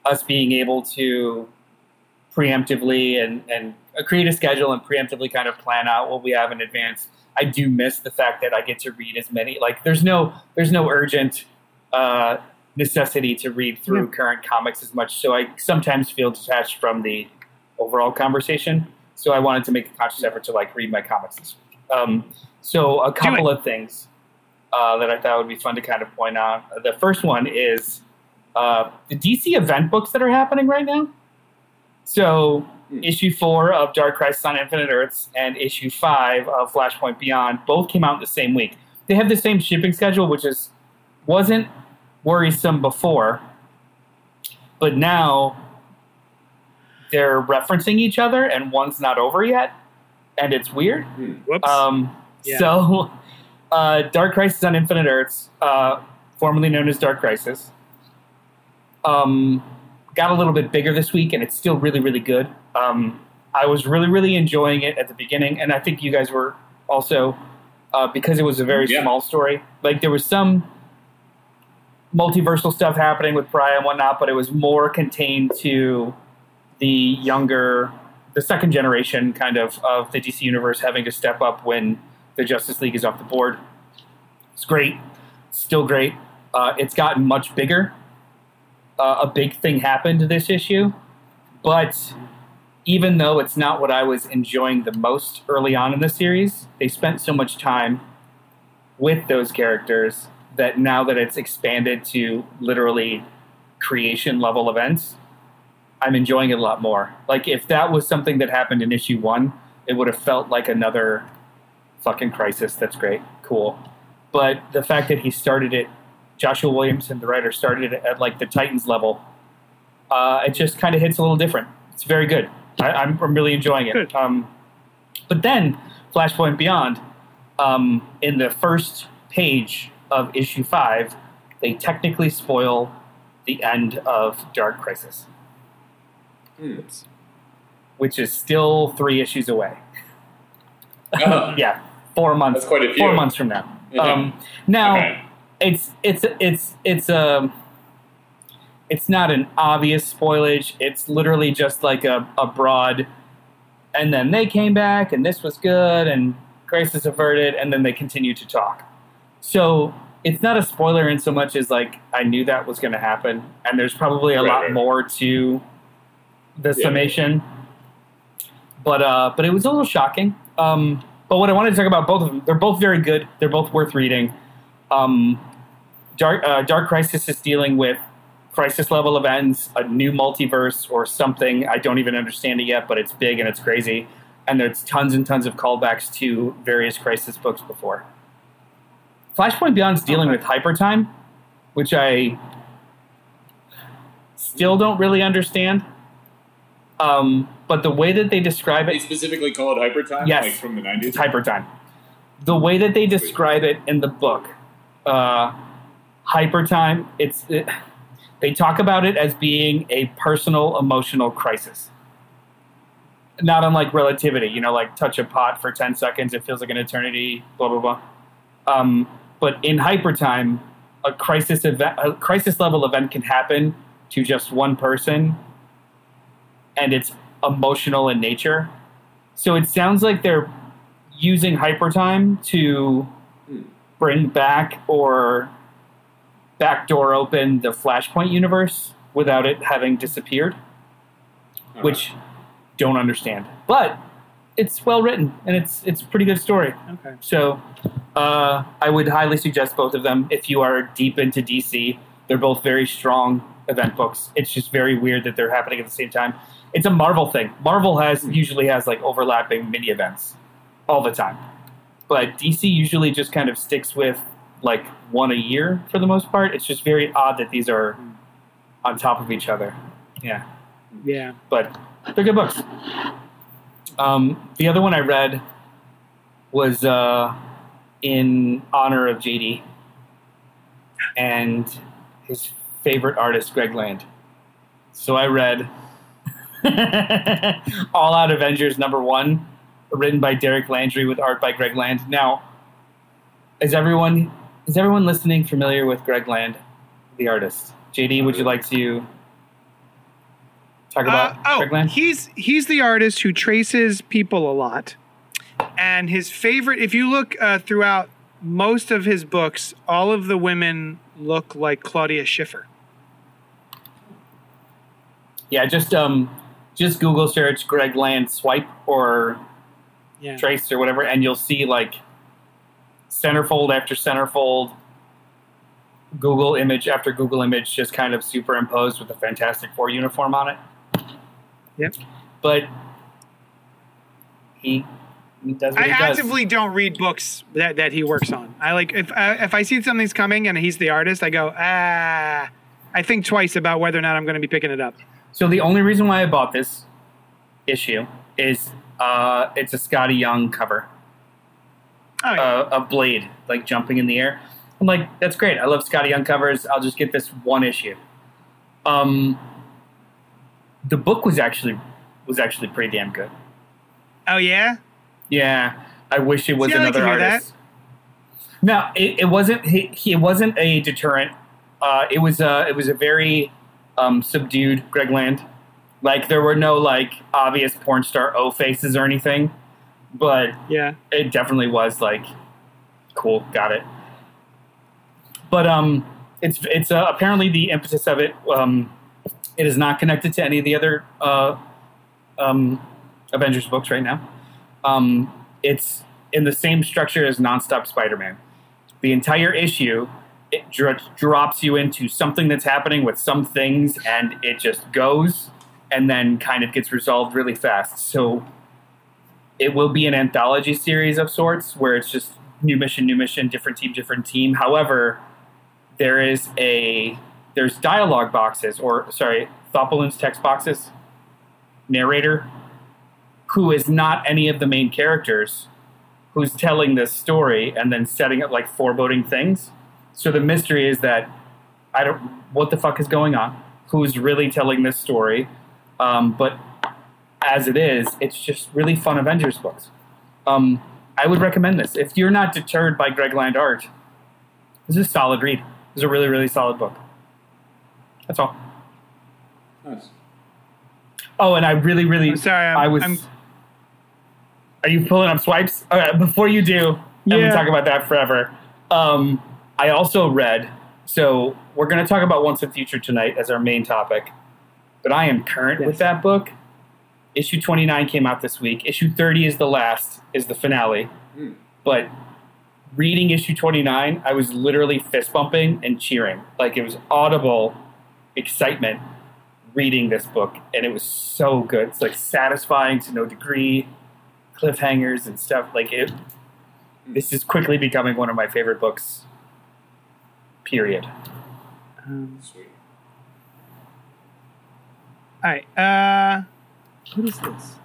us being able to preemptively and, and create a schedule and preemptively kind of plan out what we have in advance, I do miss the fact that I get to read as many. Like, there's no there's no urgent uh, necessity to read through Yeah. current comics as much. So I sometimes feel detached from the overall conversation. So I wanted to make a conscious effort to like read my comics this week. Um, so a couple of things uh, that I thought would be fun to kind of point out. The first one is uh, the DC event books that are happening right now. So Hmm. issue four of Dark Crisis on Infinite Earths and issue five of Flashpoint Beyond both came out the same week. They have the same shipping schedule, which is wasn't worrisome before, but now they're referencing each other, and one's not over yet, and it's weird. Whoops. Um, Yeah. So, *laughs* uh, Dark Crisis on Infinite Earths, uh, formerly known as Dark Crisis, um, got a little bit bigger this week, and it's still really, really good. Um, I was really, really enjoying it at the beginning, and I think you guys were also uh, because it was a very Yeah. small story. Like there was some multiversal stuff happening with Pariah and whatnot, but it was more contained to the younger, the second generation kind of of the DC universe having to step up when the Justice League is off the board. It's great, still great. Uh, it's gotten much bigger. Uh, a big thing happened this issue, but even though it's not what I was enjoying the most early on in the series, they spent so much time with those characters that now that it's expanded to literally creation level events, I'm enjoying it a lot more. Like if that was something that happened in issue one, it would have felt like another fucking crisis. That's great, cool. But the fact that he started it, Joshua Williamson, the writer, started it at like the Titans level, uh, it just kind of hits a little different. It's very good. I, I'm, I'm really enjoying it. Um, but then Flashpoint Beyond, um, in the first page of issue five, they technically spoil the end of Dark Crisis, Hmm. which is still three issues away. Oh, *laughs* Yeah, four months. That's quite a few. Four months from now. Yeah. Um, now Okay. it's it's it's it's a it's not an obvious spoilage. It's literally just like a, a broad. And then they came back, and this was good, and crisis averted, and then they continued to talk. So it's not a spoiler in so much as like I knew that was going to happen, and there's probably a Right, lot right. more to the Yeah. summation. But uh, but it was a little shocking. Um, but what I wanted to talk about both of them, they're both very good. They're both worth reading. Um, Dark uh, Dark Crisis is dealing with crisis level events, a new multiverse, or something. I don't even understand it yet, but it's big and it's crazy. And there's tons and tons of callbacks to various crisis books before. Flashpoint Beyond's dealing with hypertime, which I still don't really understand. Um, but the way that they describe it, They specifically call it hypertime, Yes. like from the nineties. it's hypertime. The way that they describe it in the book, uh, hypertime, it's it, they talk about it as being a personal emotional crisis. Not unlike relativity, you know, like touch a pot for ten seconds, it feels like an eternity. Blah blah blah. Um, but in hypertime, a crisis event, a crisis level event can happen to just one person, and it's emotional in nature. So it sounds like they're using hypertime to bring back or backdoor open the Flashpoint universe without it having disappeared, Uh-huh. which don't understand. But it's well written and it's it's a pretty good story. okay. So uh, I would highly suggest both of them if you are deep into DC. They're both very strong event books. It's just very weird that they're happening at the same time. It's a Marvel thing. Marvel has usually has like overlapping mini events all the time, but DC usually just kind of sticks with like one a year for the most part. It's just very odd that these are on top of each other. Yeah Yeah. but they're good books. Um, the other one I read was uh, in honor of JD and his favorite artist, Greg Land. So I read *laughs* All Out Avengers number one, written by Derek Landy with art by Greg Land. Now, is everyone is everyone listening familiar with Greg Land, the artist? JD, would you like to talk about Uh, oh, Greg Land? he's he's the artist who traces people a lot, and his favorite. If you look uh, throughout most of his books, all of the women look like Claudia Schiffer. Yeah, just um, just Google search Greg Land swipe or Yeah, trace or whatever, and you'll see like centerfold after centerfold, Google image after Google image, just kind of superimposed with a Fantastic Four uniform on it. Yep. But he, he does I he does. actively don't read books that, that he works on. I like if uh, if I see something's coming and he's the artist, I go ah. I think twice about whether or not I'm going to be picking it up. So the only reason why I bought this issue is uh, it's a Skottie Young cover. Oh, yeah. uh, of Blade, like jumping in the air. I'm like, that's great. I love Skottie Young covers. I'll just get this one issue. Um, the book was actually was actually pretty damn good. oh yeah. Yeah, I wish it was See, another hear that. artist. No, it, it wasn't. He, he it wasn't a deterrent. Uh, it was a it was a very um, subdued Greg Land. Like there were no like obvious porn star O faces or anything, but Yeah. it definitely was like cool. Got it. But um it's it's uh, apparently the emphasis of it um it is not connected to any of the other uh um avengers books right now. Um it's in the same structure as nonstop spider-man. The entire issue it dro- drops you into something that's happening with some things and it just goes and then kind of gets resolved really fast. So it will be an anthology series of sorts where it's just new mission, new mission, different team, different team. However, there is a there's dialogue boxes or sorry, Thopolin's text boxes, narrator, who is not any of the main characters, who's telling this story and then setting up like foreboding things. So the mystery is that I don't what the fuck is going on, who's really telling this story, um, but as it is, it's just really fun Avengers books. Um, I would recommend this. If you're not deterred by Greg Land art, this is a solid read. This is a really, really solid book. That's all. Nice. Oh, and I really, really, I'm sorry, I'm- I was. I'm- are you pulling up swipes? Okay, before you do, I'm Yeah. gonna talk about that forever. Um, I also read. So we're gonna talk about Once and Future tonight as our main topic, but I am current with that book. Issue 29 came out this week. Issue 30 is the last, is the finale. Hmm. But reading issue 29, I was literally fist bumping and cheering. Like it was audible excitement reading this book, and it was so good. It's like satisfying to no degree, cliffhangers and stuff. Like it, this is quickly becoming one of my favorite books. Period. Um, all right. Uh, what is this?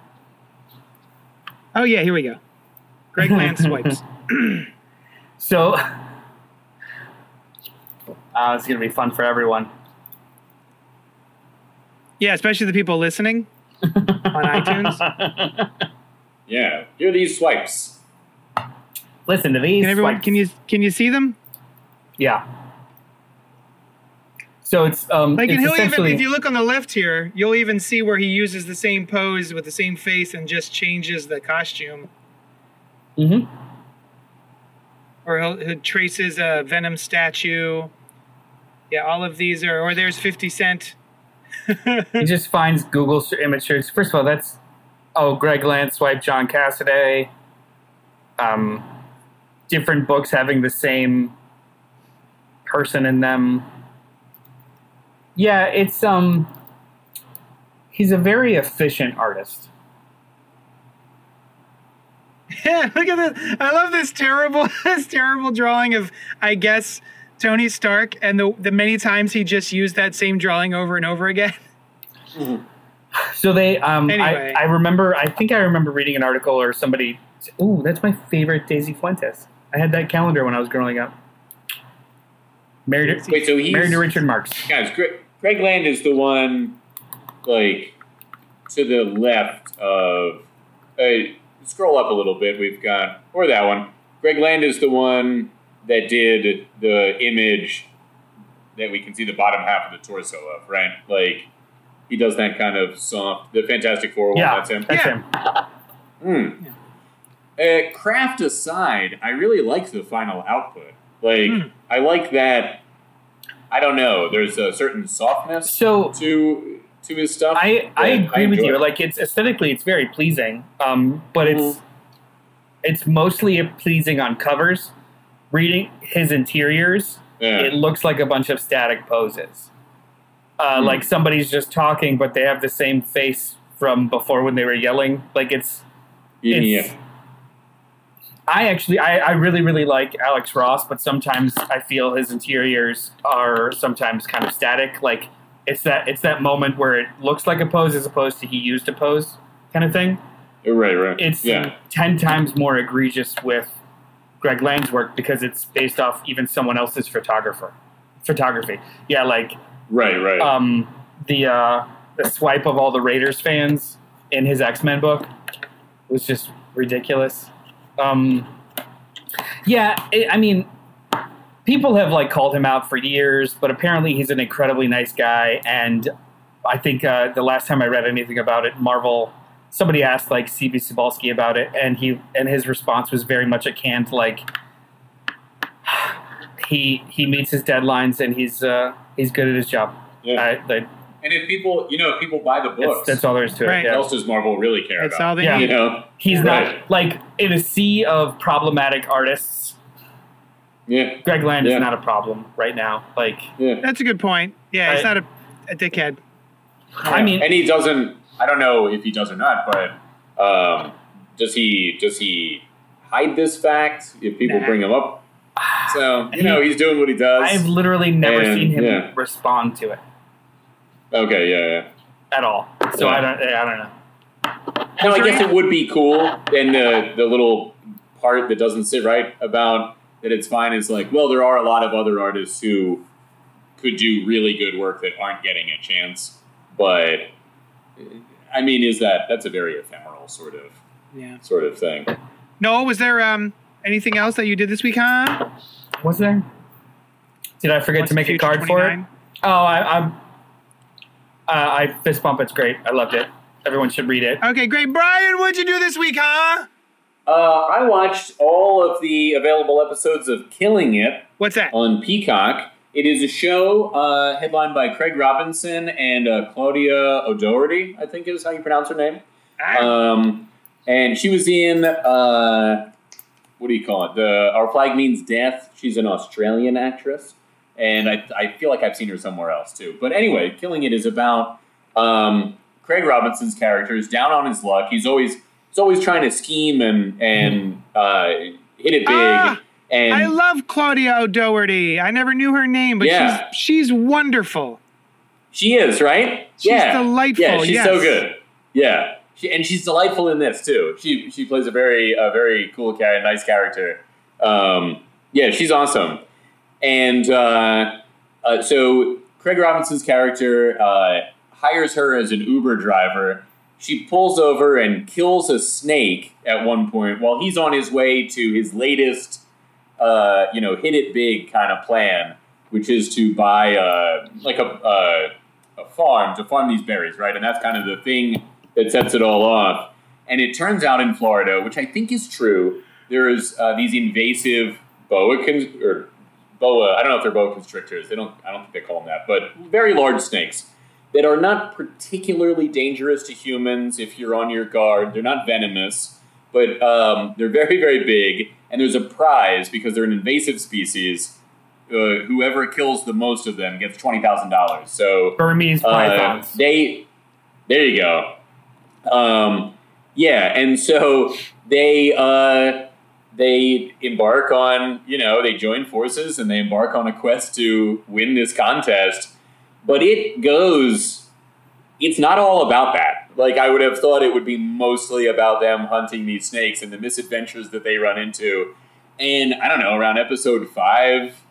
Oh yeah, here we go. Greg Land swipes. *laughs* So, *laughs* uh, it's gonna be fun for everyone. Yeah, especially the people listening on iTunes. *laughs* Yeah. Here are these swipes. Listen to these. Can everyone? swipes. Can you can you see them? Yeah. So it's um Like, it's he'll even if you look on the left here, you'll even see where he uses the same pose with the same face and just changes the costume, Mhm. or he'll, he traces a Venom statue. Yeah, all of these are. Or there's Fifty Cent. he just *laughs* finds Google image search. First of all, that's oh Greg Land's, swipe John Cassaday. Um, different books having the same person in them. Yeah, it's um. He's a very efficient artist. Yeah, *laughs* look at this. I love this terrible, *laughs* this terrible drawing of, I guess, Tony Stark, and the the many times he just used that same drawing over and over again. *laughs* So they, um, Anyway. I, I remember, I think I remember reading an article or somebody. Ooh, that's my favorite Daisy Fuentes. I had that calendar when I was growing up. Married, to, Wait, so he's married to Richard Marx. guys. Greg, Greg Land is the one, like, to the left of, uh, scroll up a little bit. We've got or that one. Greg Land is the one that did the image that we can see the bottom half of the torso of, right? Like he does that kind of soft. The Fantastic Four one. yeah, That's him. That's Yeah. him. Hmm. Uh, craft aside, I really like the final output. Like, Hmm. I like that. I don't know. There's a certain softness So to to his stuff. I, I agree with enjoy. you. Like it's aesthetically, it's very pleasing, um, but it's Mhm. it's mostly pleasing on covers. Reading his interiors, yeah. it looks like a bunch of static poses. Uh, Hmm. Like somebody's just talking, but they have the same face from before when they were yelling. Like it's yeah. it's- I actually, I, I really, really like Alex Ross, but sometimes I feel his interiors are sometimes kind of static. Like it's that it's that moment where it looks like a pose as opposed to he used a pose kind of thing. Right, right. It's yeah. ten times more egregious with Greg Land's work because it's based off even someone else's photographer photography. Yeah, like Right, right. um, the uh, the swipe of all the Raiders fans in his X Men book was just ridiculous. Um, yeah, it, I mean, people have like called him out for years, but apparently he's an incredibly nice guy. And I think uh, the last time I read anything about it, Marvel, somebody asked like CB Cebulski about it, and he and his response was very much akin to like *sighs* he he meets his deadlines and he's uh, he's good at his job. yeah. I, I, and if people, you know, if people buy the books, that's all there is to Right. it. what else does Marvel really care That's about? all they Yeah. You know? He's Right. not like in a sea of problematic artists. Yeah, Greg Land Yeah. is not a problem right now. Like, yeah. That's a good point. Yeah, he's not a, a dickhead. I mean, and he doesn't. I don't know if he does or not, but um, does he? Does he hide this fact if people Nah. bring him up? So you know, he's doing what he does. I've literally never And, seen him yeah. respond to it okay, yeah, yeah. at all. So Yeah. I don't. I don't know. No, I guess it would be cool. And the the little part that doesn't sit right about that it's fine is like, well, there are a lot of other artists who could do really good work that aren't getting a chance. But I mean, is that that's a very ephemeral sort of Yeah. sort of thing? No, was there um anything else that you did this week, huh? Was there? Did I forget Once to make a Future card for it? Oh, I, I'm. Uh, I fist bump. It's great. I loved it. Everyone should read it. Okay, great. Brian, what'd you do this week, huh? Uh, I watched all of the available episodes of Killing It What's that? on Peacock. It is a show uh, headlined by Craig Robinson and uh, Claudia O'Doherty, I think is how you pronounce her name. Ah, Um, and she was in uh, what do you call it? The Our Flag Means Death. She's an Australian actress, and I, I feel like I've seen her somewhere else too. But anyway, Killing It is about um, Craig Robinson's character is down on his luck. He's always he's always trying to scheme and and uh, hit it big. Ah, and I love Claudia O'Doherty. I never knew her name, but Yeah. she's she's wonderful. She is right. She's yeah, delightful, Yeah, she's yes. so good. Yeah, she, and she's delightful in this too. She she plays a very a very cool character, nice character. Um, yeah, she's awesome. And uh, uh, so Craig Robinson's character uh, hires her as an Uber driver. She pulls over and kills a snake at one point while he's on his way to his latest, uh, you know, hit it big kind of plan, which is to buy uh, like a, a a farm to farm these berries, right? And that's kind of the thing that sets it all off. And it turns out in Florida, which I think is true, there's uh, these invasive boa con- or boa. I don't know if they're boa constrictors. They don't. I don't think they call them that, but very large snakes that are not particularly dangerous to humans if you're on your guard. They're not venomous, but um, they're very very big. And there's a prize because they're an invasive species. Uh, whoever kills the most of them gets twenty thousand dollars. So Burmese uh, pythons. they, there you go. Um, yeah, and so they uh, they embark on you know they join forces and they embark on a quest to win this contest, but it goes. It's not all about that. Like I would have thought it would be mostly about them hunting these snakes and the misadventures that they run into. And I don't know, around episode five,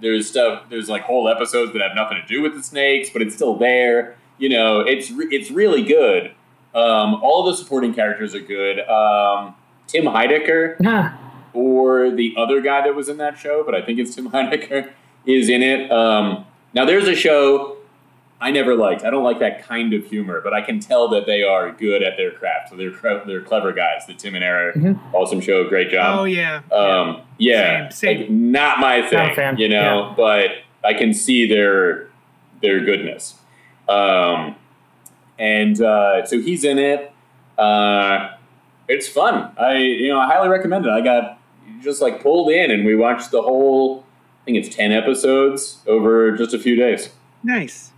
there's stuff. There's like whole episodes that have nothing to do with the snakes, but it's still there. You know, it's re- it's really good. Um, all the supporting characters are good. Um, Tim Heidecker, *laughs* or the other guy that was in that show, but I think it's Tim *laughs* Heidecker, is in it. Um, now, there's a show I never liked. I don't like that kind of humor, but I can tell that they are good at their craft. So they're cre- they're clever guys. The Tim and Eric, awesome show, great job. Oh yeah. Um, yeah, Same, same. like, not my thing, Not fan, you know. But I can see their their goodness. Um, and uh, so he's in it. Uh, it's fun. I you know I highly recommend it. I got just like pulled in, and we watched the whole. I think it's ten episodes over just a few days. nice.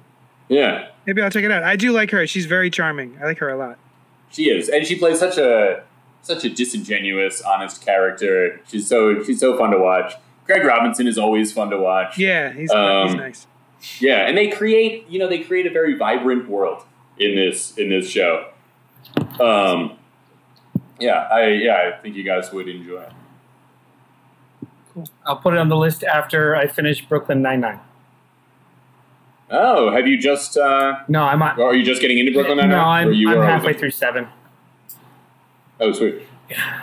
Yeah, Maybe I'll check it out. I do like her. She's very charming. I like her a lot. she is, and she plays such a such a disingenuous, honest character. She's so she's so fun to watch. Craig Robinson is always fun to watch. Yeah, he's Um, he's nice. Yeah, and they create, you know, they create a very vibrant world in this in this show. Um, yeah, I yeah, I think you guys would enjoy it. I'll put it on the list after I finish Brooklyn Nine Nine. Oh, have you just? Uh, No, I'm on. or are you just getting into Brooklyn Nine No, I'm, you I'm halfway through seven. Oh, sweet. Yeah.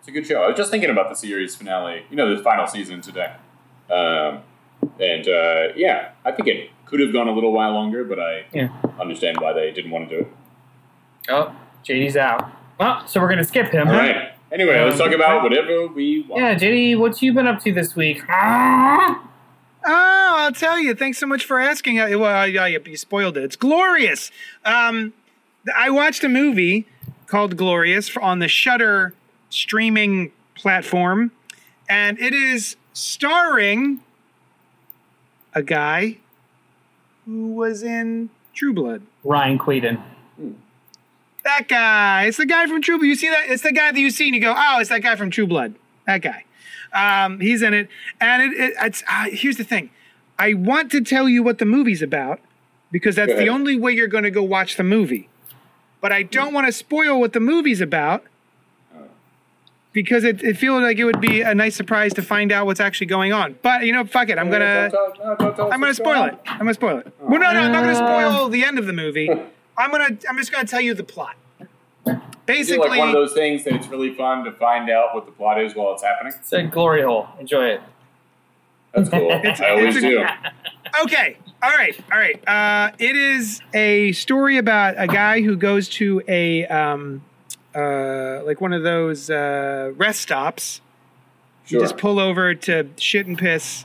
It's a good show. I was just thinking about the series finale. You know, the final season today. Um, and uh, yeah, I think it could have gone a little while longer, but I Yeah. understand why they didn't want to do it. Oh, JD's out. Well, so we're gonna skip him. All huh? right. Anyway, let's talk about whatever we want. Yeah, JD, what you been up to this week? Oh, I'll tell you. Thanks so much for asking. Uh, Well, yeah, you, you spoiled it. It's glorious. Um, I watched a movie called Glorious on the Shudder streaming platform, and it is starring a guy who was in True Blood. Ryan Kwanten. That guy. It's the guy from True Blood. You see that? It's the guy that you see and you go, oh, it's that guy from True Blood. That guy. Um, he's in it. And it, it, it's uh, here's the thing. I want to tell you what the movie's about because that's the only way you're going to go watch the movie. But I don't want to spoil what the movie's about because it, it feels like it would be a nice surprise to find out what's actually going on. But you know, fuck it. I'm gonna. Don't tell- no, don't tell us I'm gonna spoil it. I'm gonna spoil it. Well, no, no, I'm not gonna spoil the end of the movie. *laughs* I'm gonna. I'm just gonna tell you the plot. Is it Basically, like one of those things that it's really fun to find out what the plot is while it's happening? It's a glory hole. Enjoy it. That's cool. *laughs* It's- I always a- do. *laughs* okay. All right. All right. Uh, it is a story about a guy who goes to a um, uh, like one of those uh, rest stops. You Sure. just pull over to shit and piss.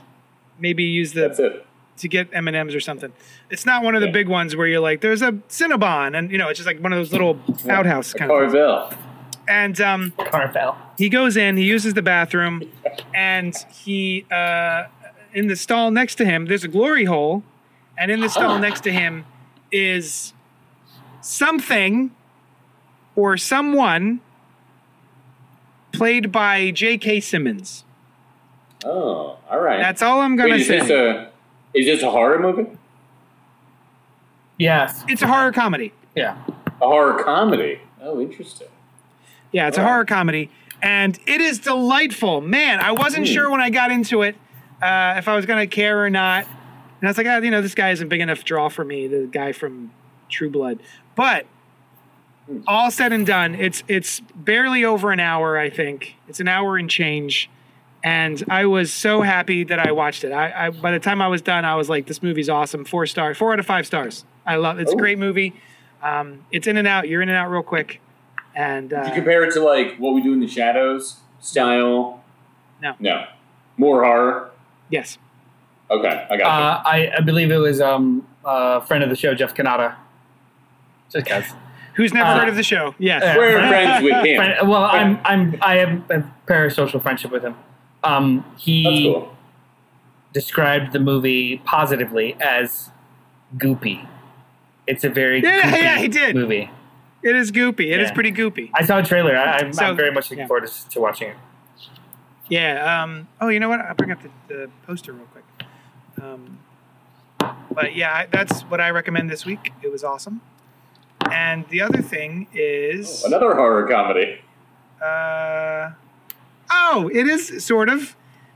Maybe use the That's it. to get M and M's or something. It's not one of the Yeah. big ones where you're like, there's a Cinnabon, and you know, it's just like one of those little outhouse A kind of. Things. Carvel. And um, Carvel. he goes in, he uses the bathroom, and he uh, in the stall next to him, there's a glory hole, and in the stall next to him is something or someone played by J.K. Simmons. Oh, all right. That's all I'm gonna Wait, is say. this a is this a horror movie? Yes. it's a horror comedy. Yeah. A horror comedy? Oh, interesting. Yeah, it's a Alright. horror comedy, and it is delightful. Man, I wasn't Hmm. sure when I got into it uh, if I was gonna care or not, and I was like, ah, you know, this guy isn't big enough draw for me. The guy from True Blood, but Hmm. all said and done, it's it's barely over an hour. I think it's an hour and change, and I was so happy that I watched it. I, I by the time I was done, I was like, this movie's awesome. Four stars, four out of five stars. I love it's a Oh. great movie. Um, it's in and out. You're in and out real quick, and uh, Did you compare it to like what we do in the shadows style? No. No. More horror? yes. Okay, I got Uh, I, I believe it was um, a friend of the show, Jeff Canada. Just guys. Who's never Uh, heard of the show? Yes. yeah. We're friends with *laughs* him. Friend, well, I'm I'm I have a parasocial friendship with him. Um, he That's cool. described the movie positively as goopy. It's a very Yeah, goopy yeah, he did. movie. It is goopy. It is Yeah. pretty goopy. I saw a trailer. I, I'm, So- I'm very much looking yeah. forward to, to watching it. Yeah. Um, oh, you know what? I'll bring up the, the poster real quick. Um, but yeah, I, that's what I recommend this week. It was awesome. And the other thing is, Another horror comedy. uh, oh, it is sort of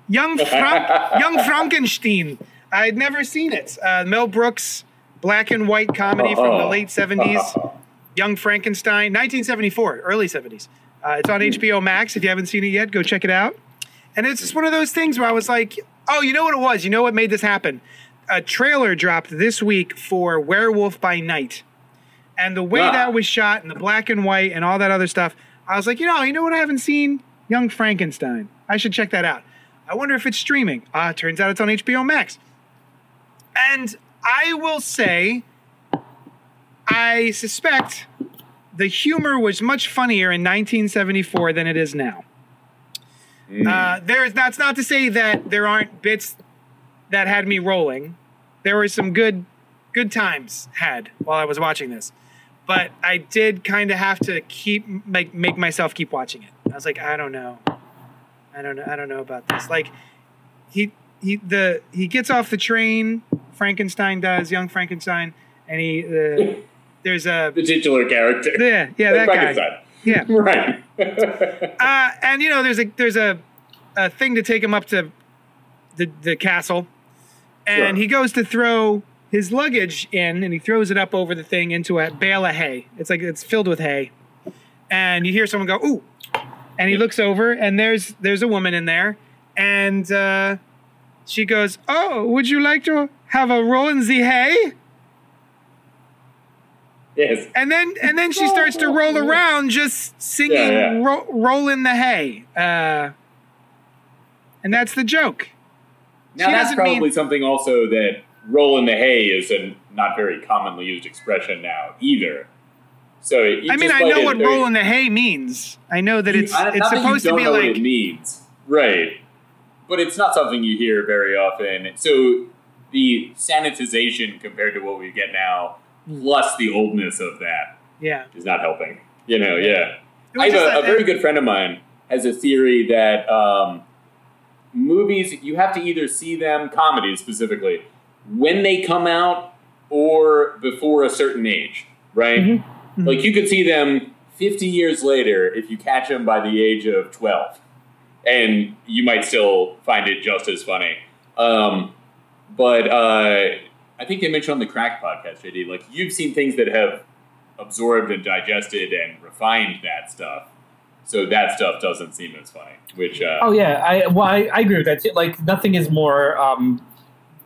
young Frank, *laughs* young Frankenstein. I'd never seen it. Uh, Mel Brooks, black and white comedy from the late seventies. Young Frankenstein, 1974, early 70s. Uh, it's on HBO Max. If you haven't seen it yet, go check it out. And it's just one of those things where I was like, oh, you know what it was? You know what made this happen? A trailer dropped this week for Werewolf by Night. And the way Ah. that was shot and the black and white and all that other stuff, I was like, you know, you know what I haven't seen? Young Frankenstein. I should check that out. I wonder if it's streaming. Ah, turns out it's on HBO Max. And I will say, I suspect the humor was much funnier in 1974 than it is now. Uh, there is that's not to say that there aren't bits that had me rolling. There were some good good times had while I was watching this, but I did kind of have to keep make make myself keep watching it. I was like, I don't know, I don't know, I don't know about this. Like, he he the he gets off the train. Frankenstein does, young Frankenstein, and he uh, *laughs* there's a The titular character. yeah yeah Like that guy yeah *laughs* Right. *laughs* uh, and you know, there's a there's a, a thing to take him up to the the castle, and Sure. he goes to throw his luggage in, and he throws it up over the thing into a bale of hay. It's like it's filled with hay, and you hear someone go ooh, and he looks over, and there's there's a woman in there, and uh, she goes, oh, would you like to have a roll in the hay? yes. And then and then she starts to roll *laughs* around, just singing Yeah, yeah. Ro- "Roll in the Hay," uh, and that's the joke. Now She that's probably mean- something also that roll in the hay is a not very commonly used expression now either. So I mean, I know what "roll in the hay" means. I know that it's I- it's you supposed to be know what like it means, right? But it's not something you hear very often. So the sanitization compared to what we get now, plus the oldness of that, yeah. is not helping. You know, yeah. I have a, a very good friend of mine has a theory that um, movies you have to either see them comedies specifically when they come out or before a certain age, right? Mm-hmm. Like you could see them 50 years later if you catch them by the age of 12, and you might still find it just as funny. Um, but uh, I think they mentioned on the Crack podcast, JD, like you've seen things that have absorbed and digested and refined that stuff. So that stuff doesn't seem as funny. Which uh, Oh yeah, I well I, I agree with that. too. Like nothing is more um,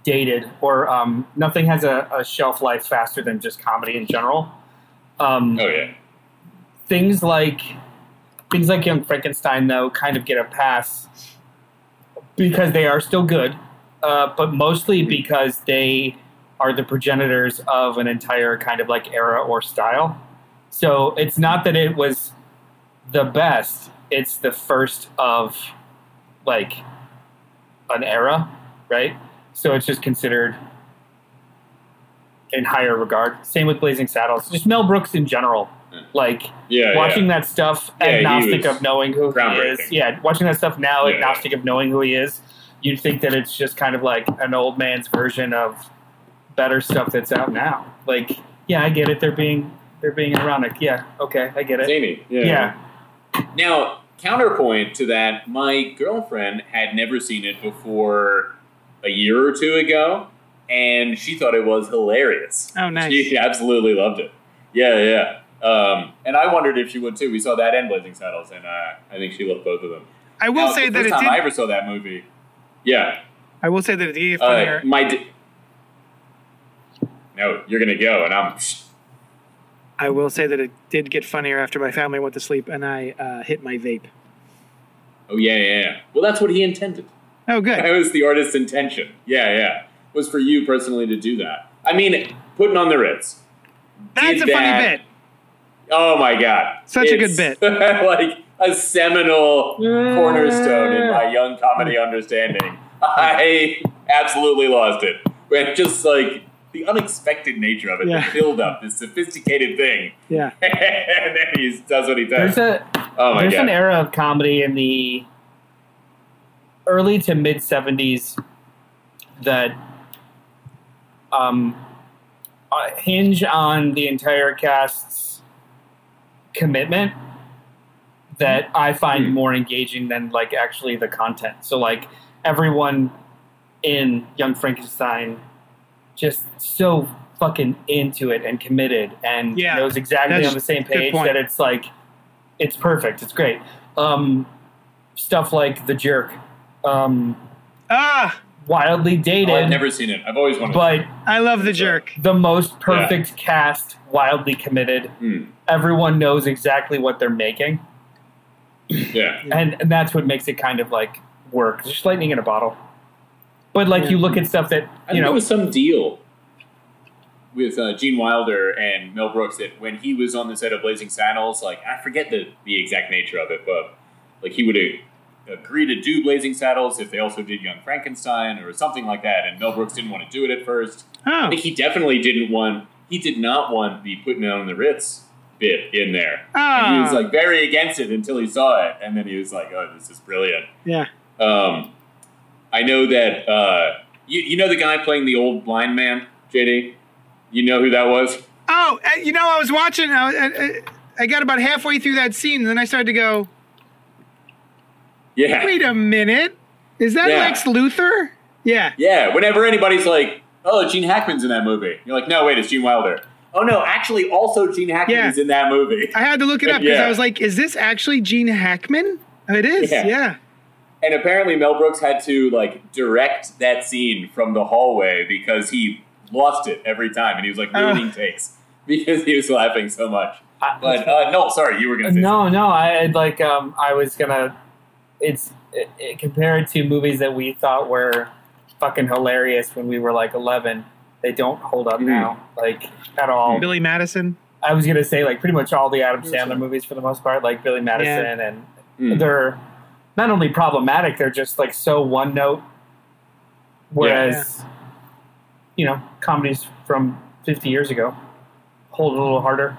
dated or um, nothing has a, a shelf life faster than just comedy in general. Um, oh yeah, things like things like Young Frankenstein though kind of get a pass because they are still good, uh, but mostly because they are the progenitors of an entire kind of like era or style. So it's not that it was the best; it's the first of like an era, right? So it's just considered in higher regard. Same with Blazing Saddles. Just Mel Brooks in general. Like yeah, watching yeah. that stuff, Yeah, he agnostic of knowing who he is. Yeah, watching that stuff now, Yeah. agnostic of knowing who he is. You'd think that it's just kind of like an old man's version of better stuff that's out now. Like, yeah, I get it. They're being they're being ironic. Yeah, okay, I get it. Zany. Yeah. Yeah. Now, counterpoint to that, my girlfriend had never seen it before a year or two ago, and she thought it was hilarious. Oh, nice. She absolutely loved it. Yeah, yeah. Um, and I wondered if she would too. We saw that and Blazing Saddles, and uh, I think she loved both of them. I will Now, say the that first it time did. I ever saw that movie, yeah. I will say that it did get Uh, funnier. my d- no, you're gonna go, and I'm. I will say that it did get funnier after my family went to sleep and I uh, hit my vape. Oh yeah, yeah, yeah. Well, that's what he intended. Oh, good. That was the artist's intention. Yeah, yeah. Was for you personally to do that. I mean, putting on the Ritz. That's a did funny bit. Oh my god. Such a good bit. *laughs* like a seminal cornerstone in my young comedy understanding. I absolutely lost it. When just like the unexpected nature of it, Yeah. the build up, this sophisticated thing. Yeah. *laughs* and then he does what he does. There's a oh my there's god. an era of comedy in the early to mid 70s that um, uh, hinge on the entire cast's commitment that I find Hmm. more engaging than like actually the content. So like everyone in Young Frankenstein just so fucking into it and committed and Yeah, knows exactly on the same page that it's like it's perfect. It's great. Um, stuff like The Jerk, um, Ah, wildly dated, Oh, I've never seen it. I've always wanted. but I love the jerk. the most perfect cast, wildly committed. Hmm. Everyone knows exactly what they're making, yeah. and, and that's what makes it kind of like work. It's just lightning in a bottle. But like you look at stuff that I you think know, there was some deal with uh, Gene Wilder and Mel Brooks that when he was on the set of Blazing Saddles, like I forget the the exact nature of it, but like he would agree to do Blazing Saddles if they also did Young Frankenstein or something like that, and Mel Brooks didn't want to do it at first. I Oh, think he definitely didn't want. He did not want the putting on the Ritz bit in there. And he was Ah. like very against it until he saw it, and then he was like, "Oh, this is brilliant." yeah. Um, I know that uh, you, you know the guy playing the old blind man, JD. You know who that was? Oh, uh, you know, I was watching. I, I, I got about halfway through that scene, and then I started to go, Yeah, "Wait a minute, is that Yeah. Lex Luthor?" Yeah. yeah. Whenever anybody's like, "Oh, Gene Hackman's in that movie," you're like, "No, wait, it's Gene Wilder." Oh no, actually, also Gene Hackman Yeah. is in that movie. I had to look it up *laughs* because Yeah. I was like, "Is this actually Gene Hackman?" Oh, It is. Yeah. Yeah. And apparently, Mel Brooks had to like direct that scene from the hallway because he lost it every time, and he was like Oh. ruining takes *laughs* because he was laughing so much. I- But uh, no, sorry, you were gonna say no, no. I like um, I was gonna. It's it, it, compared to movies that we thought were fucking hilarious when we were like eleven. They don't hold up Mhm. now, like at all. Billy Madison. I was gonna say like pretty much all the Adam Sandler movies for the most part, like Billy Madison, and Mm. they're not only problematic, they're just like so one note. Whereas, you know, comedies from fifty years ago hold a little harder.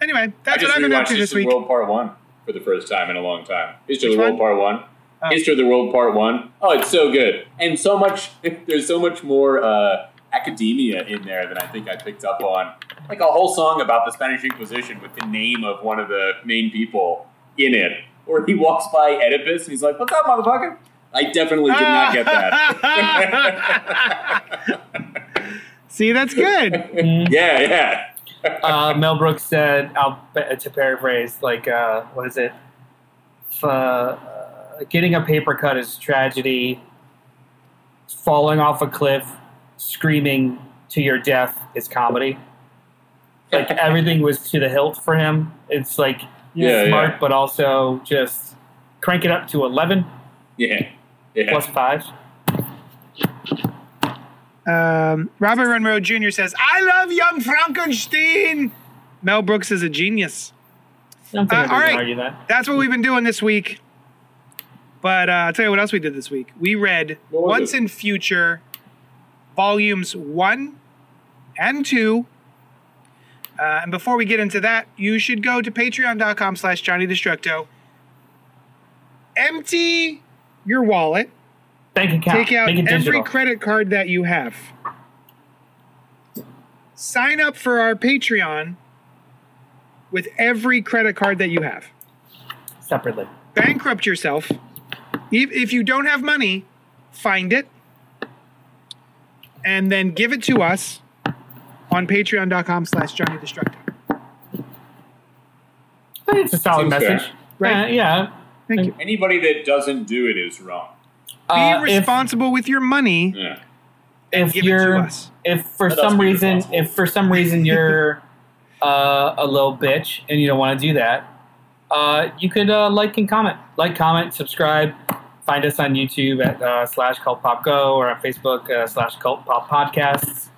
Anyway, that's just what I've been up rewatched to this week. World Part One for the first time in a long time. History of Which the World one? Part One. Oh. History of the World Part One. Oh, it's so good, and so much. *laughs* There's so much more uh, academia in there than I think I picked up on. Like a whole song about the Spanish Inquisition with the name of one of the main people in it, or he walks by Oedipus and he's like, "What's up, motherfucker?" I definitely did not get that. *laughs* See, that's good. *laughs* yeah, yeah. Uh, Mel Brooks said, I'll, to paraphrase, like, uh, what is it? F- uh, getting a paper cut is tragedy. Falling off a cliff, screaming to your death is comedy. Like *laughs* everything was to the hilt for him. It's like Yeah, smart, yeah. but also just crank it up to eleven Yeah, yeah. plus five. Um, Robert Monroe Jr. says, "I love Young Frankenstein." Mel Brooks is a genius. Don't think Uh, I can all right. argue that. That's what we've been doing this week. But uh, I'll tell you what else we did this week. We read What Once it? in Future, volumes one and two. Uh, and before we get into that, you should go to patreon.com slash Johnny Destructo. Empty your wallet. Bank account. Take out every digital. credit card that you have. Sign up for our Patreon with every credit card that you have. separately. Bankrupt yourself. If, if you don't have money, find it and then give it to us on patreon.com slash Johnny Destructo. I think it's a solid Seems fair. message. Right. Uh, yeah. Thank you. Anybody that doesn't do it is wrong. Be Uh, if- responsible with your money. Yeah. if give it to you're us. if for Let some reason if for some reason you're *laughs* uh, a little bitch and you don't want to do that uh, you could uh, like and comment like comment subscribe find us on youtube at uh, slash cult pop go or on facebook uh, slash cult pop podcasts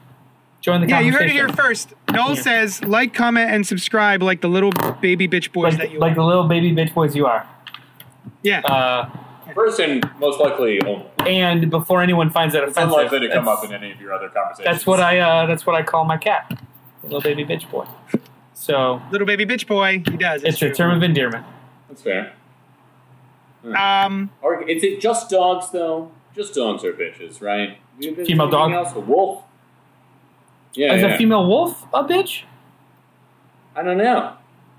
join the Yeah, you heard it here first. Noel Yeah. says like, comment, and subscribe like the little baby bitch boys like, that you like are. the little baby bitch boys you are yeah. First and most likely only. and before anyone finds that It's offensive unlikely to come that's- up in any of your other conversations. that's what i uh, that's what i call my cat little baby bitch boy so little baby bitch boy. He does. it's a true. term of endearment That's fair. Um, Or is it just dogs though? Just dogs are bitches, right? Female dog? Else? A wolf. Yeah, is yeah. a female wolf a bitch I don't know.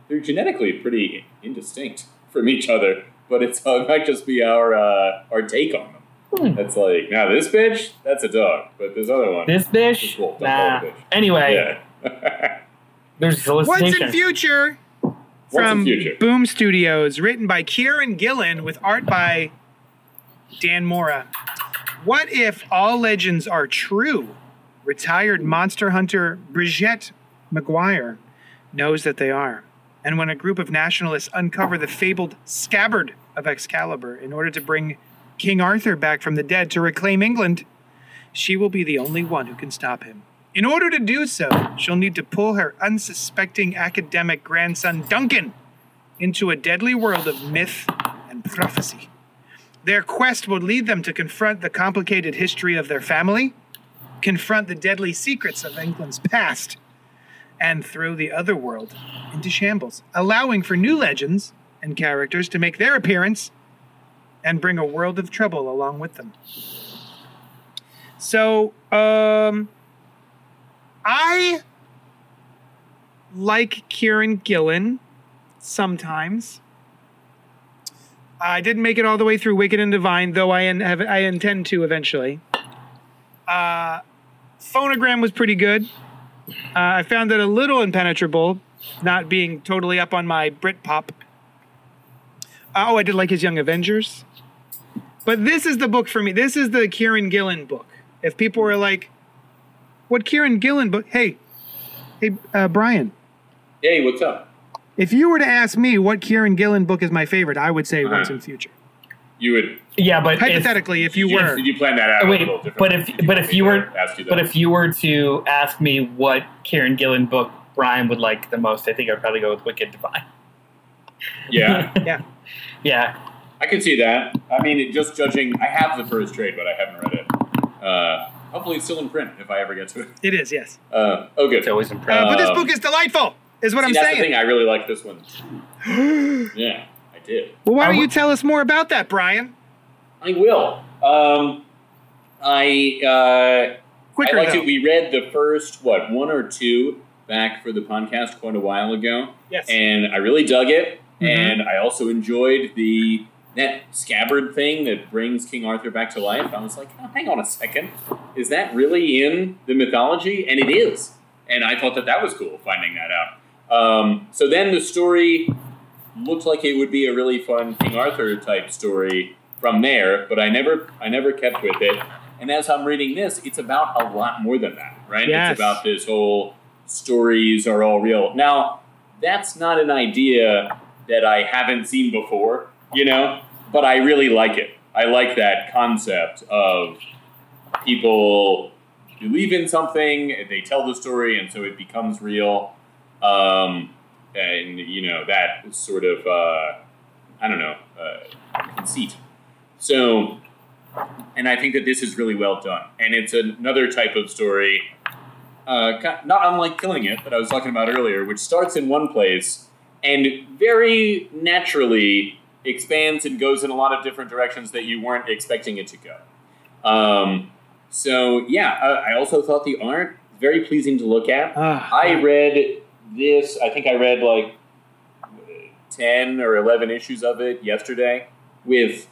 They're genetically pretty indistinct from each other, but it's uh, *laughs* it might just be our uh, our take on them. Hmm. That's like now this bitch, that's a dog, but this other one, This This bitch? wolf, Nah. bitch. Anyway, yeah. *laughs* there's What's in future? From future? Boom Studios, written by Kieron Gillen with art by Dan Mora. What if all legends are true? Retired monster hunter Bridgette McGuire knows that they are. And when a group of nationalists uncover the fabled scabbard of Excalibur in order to bring King Arthur back from the dead to reclaim England, she will be the only one who can stop him. In order to do so, she'll need to pull her unsuspecting academic grandson Duncan into a deadly world of myth and prophecy. Their quest will lead them to confront the complicated history of their family, confront the deadly secrets of England's past, and throw the other world into shambles, allowing for new legends and characters to make their appearance and bring a world of trouble along with them. So, um, I like Kieron Gillen sometimes. I didn't make it all the way through Wicked and Divine, though I, in, have, I intend to eventually. Uh, Phonogram was pretty good. Uh, I found it a little impenetrable, not being totally up on my Britpop. Uh, oh, I did like his Young Avengers. But this is the book for me. This is the Kieron Gillen book. If people were like, what Kieron Gillen book? Hey, hey, uh, Brian. hey, what's up? If you were to ask me what Kieron Gillen book is my favorite, I would say Uh-huh. Once and Future. You would yeah, but Hypothetically, if, you did were, Did you plan that out? a wait, little different? but if but if you were ask you that? but if you were to ask me what Kieron Gillen book Brian would like the most, I think I'd probably go with Wicked Divine. Yeah, *laughs* yeah, yeah, I can see that. I mean, it, just judging, I have the first trade, but I haven't read it. Uh, hopefully, it's still in print if I ever get to it. it is. Yes, Uh, oh, good. it's always uh, impressive. but this Um, book is delightful. Is what See, I'm that's the saying. thing. I really like this one. *gasps* yeah, I did. well, why don't you tell us more about that, Brian? I will. Um, I uh, Quicker I liked though. it. We read the first what one or two back for the podcast quite a while ago, yes. and I really dug it. Mhm. And I also enjoyed the that scabbard thing that brings King Arthur back to life. I was like, oh, hang on a second, is that really in the mythology? And it is. And I thought that that was cool finding that out. Um, so then the story looked like it would be a really fun King Arthur type story from there, but I never I never kept with it. And as I'm reading this, it's about a lot more than that, right? Yes. It's about this whole stories are all real. Now, that's not an idea that I haven't seen before, you know, but I really like it. I like that concept of people believe in something, they tell the story, and so it becomes real. Um, and, you know, that sort of, uh, I don't know, uh, conceit. So, and I think that this is really well done. And it's another type of story, uh, not unlike Killing It that I was talking about earlier, which starts in one place and very naturally expands and goes in a lot of different directions that you weren't expecting it to go. Um, so, yeah, I, I also thought the art very pleasing to look at. Ah, I read this, I think I read like 10 or 11 issues of it yesterday with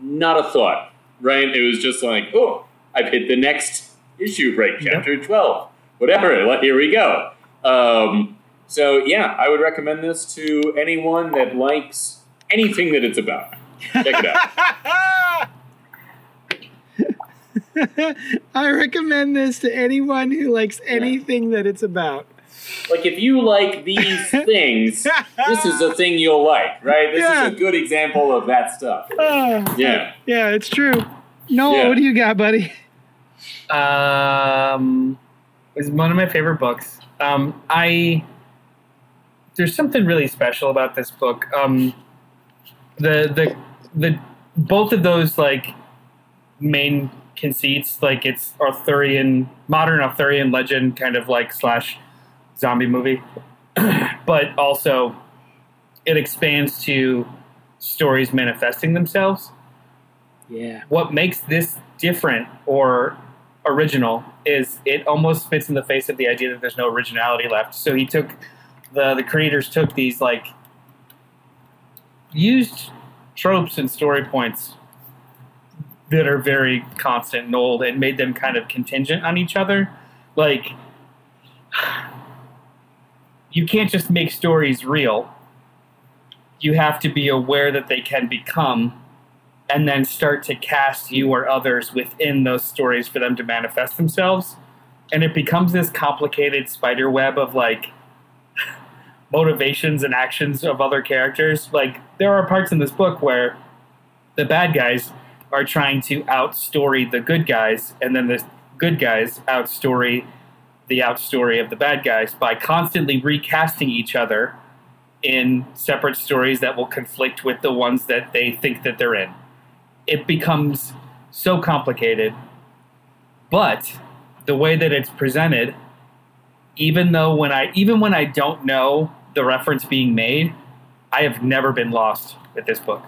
not a thought, right? It was just like, oh, I've hit the next issue, right? Yep. Chapter 12, whatever, like, here we go. Um, so, yeah, I would recommend this to anyone that likes anything that it's about. Check it out. *laughs* I recommend this to anyone who likes anything that it's about. like, if you like these *laughs* things, this is a thing you'll like, right? This Yeah. is a good example of that stuff. Ah, Yeah. yeah, it's true. Noel, Yeah. what do you got, buddy? Um, it's one of my favorite books. Um, I there's something really special about this book. Um, the the the both of those like main conceits, like it's Arthurian, modern Arthurian legend, kind of like slash zombie movie, *clears throat* but also it expands to stories manifesting themselves Yeah. what makes this different or original is it almost spits in the face of the idea that there's no originality left. So he took the the creators took these like used tropes and story points that are very constant and old and made them kind of contingent on each other. Like, you can't just make stories real. You have to be aware that they can become and then start to cast you or others within those stories for them to manifest themselves. And it becomes this complicated spider web of like motivations and actions of other characters. Like, there are parts in this book where the bad guys are trying to outstory the good guys, and then the good guys outstory the outstory of the bad guys by constantly recasting each other in separate stories that will conflict with the ones that they think that they're in. It becomes so complicated, but the way that it's presented, even though when I even when I don't know the reference being made, I have never been lost with this book.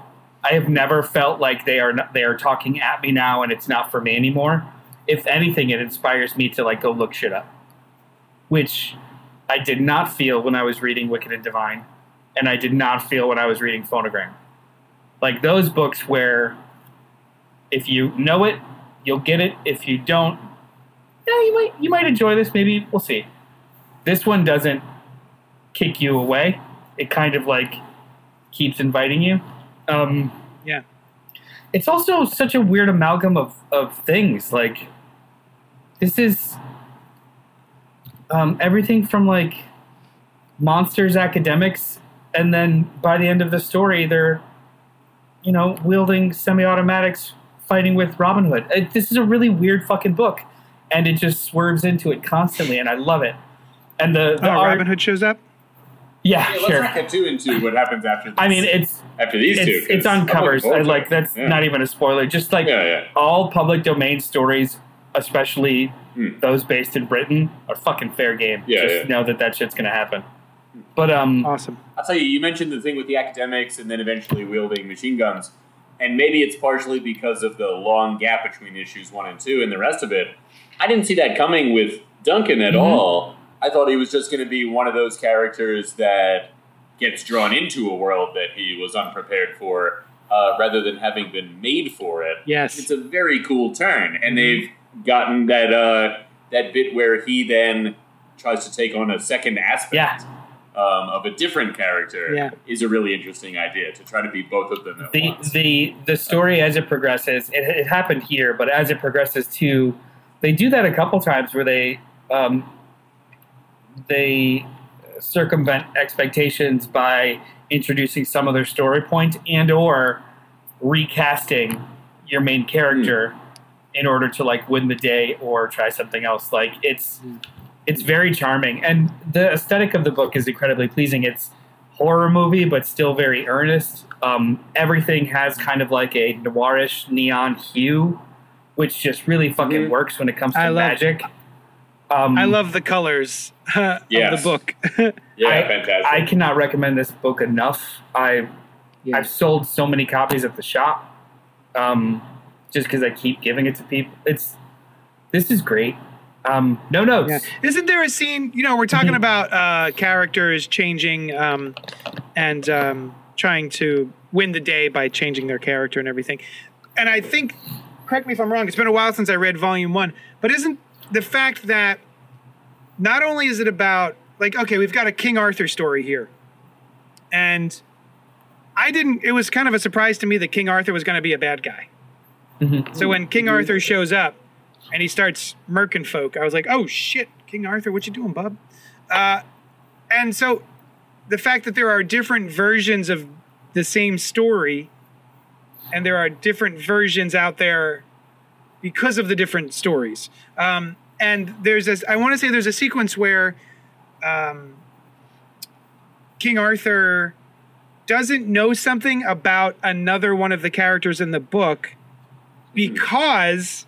I have never felt like they are not, they are talking at me now and it's not for me anymore. If anything, it inspires me to like go look shit up, which I did not feel when I was reading Wicked and Divine, and I did not feel when I was reading Phonogram. Like those books where if you know it, you'll get it. If you don't, yeah, you might you might enjoy this. Maybe we'll see. This one doesn't kick you away. It kind of like keeps inviting you. Um, Yeah. it's also such a weird amalgam of, of things. Like this is um, everything from like monsters academics, and then by the end of the story, they're you know wielding semi-automatics, fighting with Robin Hood. Uh, this is a really weird fucking book, and it just swerves into it constantly, and I love it. And the, the Oh, art, Robin Hood shows up. Yeah, Yeah, let's sure. not get too into what happens after. This, I mean, it's after these two. it's, 'cause it's on covers. I like that's Yeah. not even a spoiler. Just like Yeah, yeah. all public domain stories, especially Hmm. those based in Britain, are fucking fair game. Yeah, Just yeah. know that that shit's gonna happen. But um, Awesome. I'll tell you, you mentioned the thing with the academics and then eventually wielding machine guns. And maybe it's partially because of the long gap between issues one and two and the rest of it. I didn't see that coming with Duncan at Mhm. all. I thought he was just going to be one of those characters that gets drawn into a world that he was unprepared for uh, rather than having been made for it. Yes. It's a very cool turn. And they've gotten that, uh, that bit where he then tries to take on a second aspect Yeah. um, of a different character Yeah. is a really interesting idea to try to be both of them at the once. the the story as it progresses, it, it happened here, but as it progresses too, they do that a couple times where they um, they circumvent expectations by introducing some other story point and or recasting your main character in order to like win the day or try something else. Like it's it's very charming. And the aesthetic of the book is incredibly pleasing. It's horror movie but still very earnest. Um, everything has kind of like a noirish neon hue which just really fucking Mhm. works when it comes to I love- magic um, I love the colors *laughs* of the book. *laughs* yeah, I- fantastic. I cannot recommend this book enough. I Yeah. I've sold so many copies at the shop, um, just because I keep giving it to people. It's this is great. Um, no notes. Yeah. Isn't there a scene? You know, we're talking Mhm. about uh, characters changing um, and um, trying to win the day by changing their character and everything. And I think, correct me if I'm wrong. It's been a while since I read Volume One, but isn't the fact that not only is it about like okay, we've got a King Arthur story here, and I didn't. It was kind of a surprise to me that King Arthur was going to be a bad guy. Mhm. So when King Arthur shows up and he starts murking folk, I was like, "Oh shit, King Arthur, what you doing, bub?" Uh, and so the fact that there are different versions of the same story, and there are different versions out there because of the different stories. Um, and there's this. I want to say there's a sequence where um, King Arthur doesn't know something about another one of the characters in the book because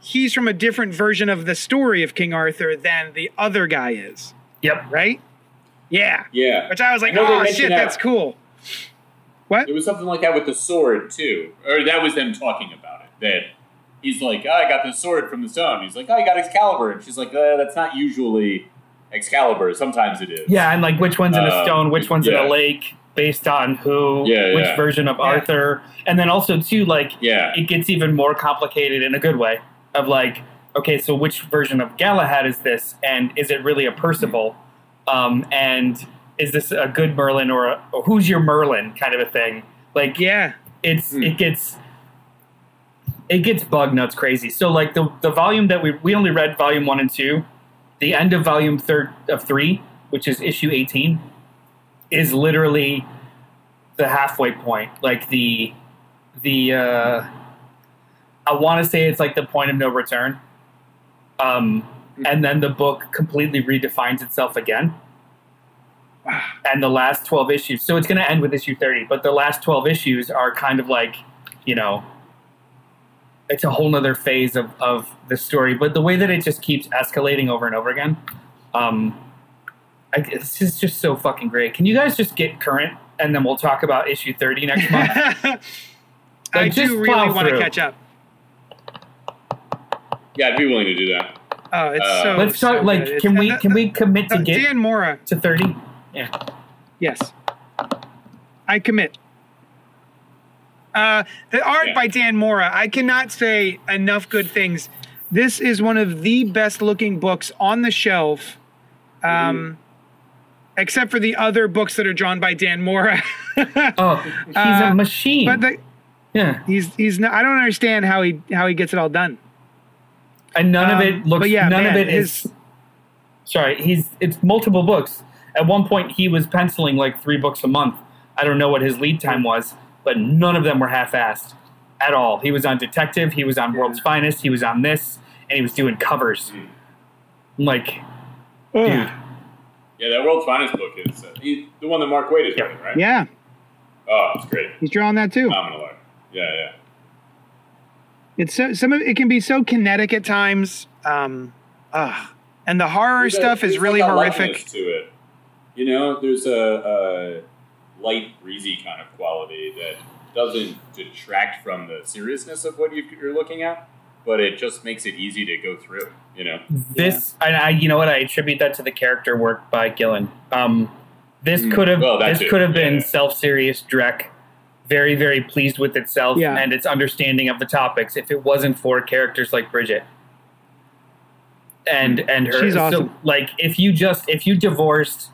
he's from a different version of the story of King Arthur than the other guy is, Yep. right? Yeah. yeah. Which I was like, I oh shit, that- that's cool. What? It was something like that with the sword too, or that was them talking about it. That he's like, oh, "I got this sword from the stone." He's like, "Oh, you got Excalibur," and she's like, uh, "That's not usually Excalibur. Sometimes it is." Yeah, and like which one's in a Um, stone, which one's in a lake. based on who, Yeah, which yeah. version of Yeah. Arthur, and then also too like Yeah. it gets even more complicated in a good way of like okay so which version of galahad is this and is it really a percival um, and is this a good merlin or, a, or who's your merlin kind of a thing like Yeah. it's Hmm. it gets it gets bug nuts crazy. So like the the volume that we we only read volume one and two the end of volume third of three which is issue 18 is literally the halfway point. Like the the uh i want to say it's like the point of no return. Um and then the book completely redefines itself again. *sighs* And the last 12 issues so it's going to end with issue 30 but the last 12 issues are kind of like you know it's a whole nother phase of, of the story but the way that it just keeps escalating over and over again um I, this is just so fucking great can you guys just get current and then we'll talk about issue 30 next month *laughs* I Like, just do really want to catch up. Yeah, I'd be willing to do that. Oh, it's Uh, so. let's so like good. can It's- we uh, can we commit uh, to get Dan Mora? to 30 yeah Yes. I commit. Uh, the art Yeah. by Dan Mora, I cannot say enough good things. This is one of the best looking books on the shelf, um, except for the other books that are drawn by Dan Mora. *laughs* oh he's Uh, a machine but the, yeah he's he's not, I don't understand how he how he gets it all done. and none of Um, it looks but yeah, none man, of it is his- sorry he's it's multiple books at one point he was penciling like three books a month i don't know what his lead time was but none of them were half-assed at all he was on detective he was on world's finest he was on this and he was doing covers I'm like dude Yeah, that World's Finest book is uh, he, the one that Mark Waid is Yeah. writing, right? Yeah, Oh, it's great. he's drawing that too. Phenomenal art. Yeah, yeah. It's so some of it can be so kinetic at times. Um, ugh. and the horror There's a- stuff is really like horrific. to it. You know, there's a, a light, breezy kind of quality that doesn't detract from the seriousness of what you, you're looking at, but it just makes it easy to go through. You know, this and I you know what I attribute that to the character work by Gillen. Um, this Mm, could have well, this too, could have been yeah. self-serious Drek, very very pleased with itself Yeah. and its understanding of the topics. If it wasn't for characters like Bridgette and and her, She's so, awesome. like if you just if you divorced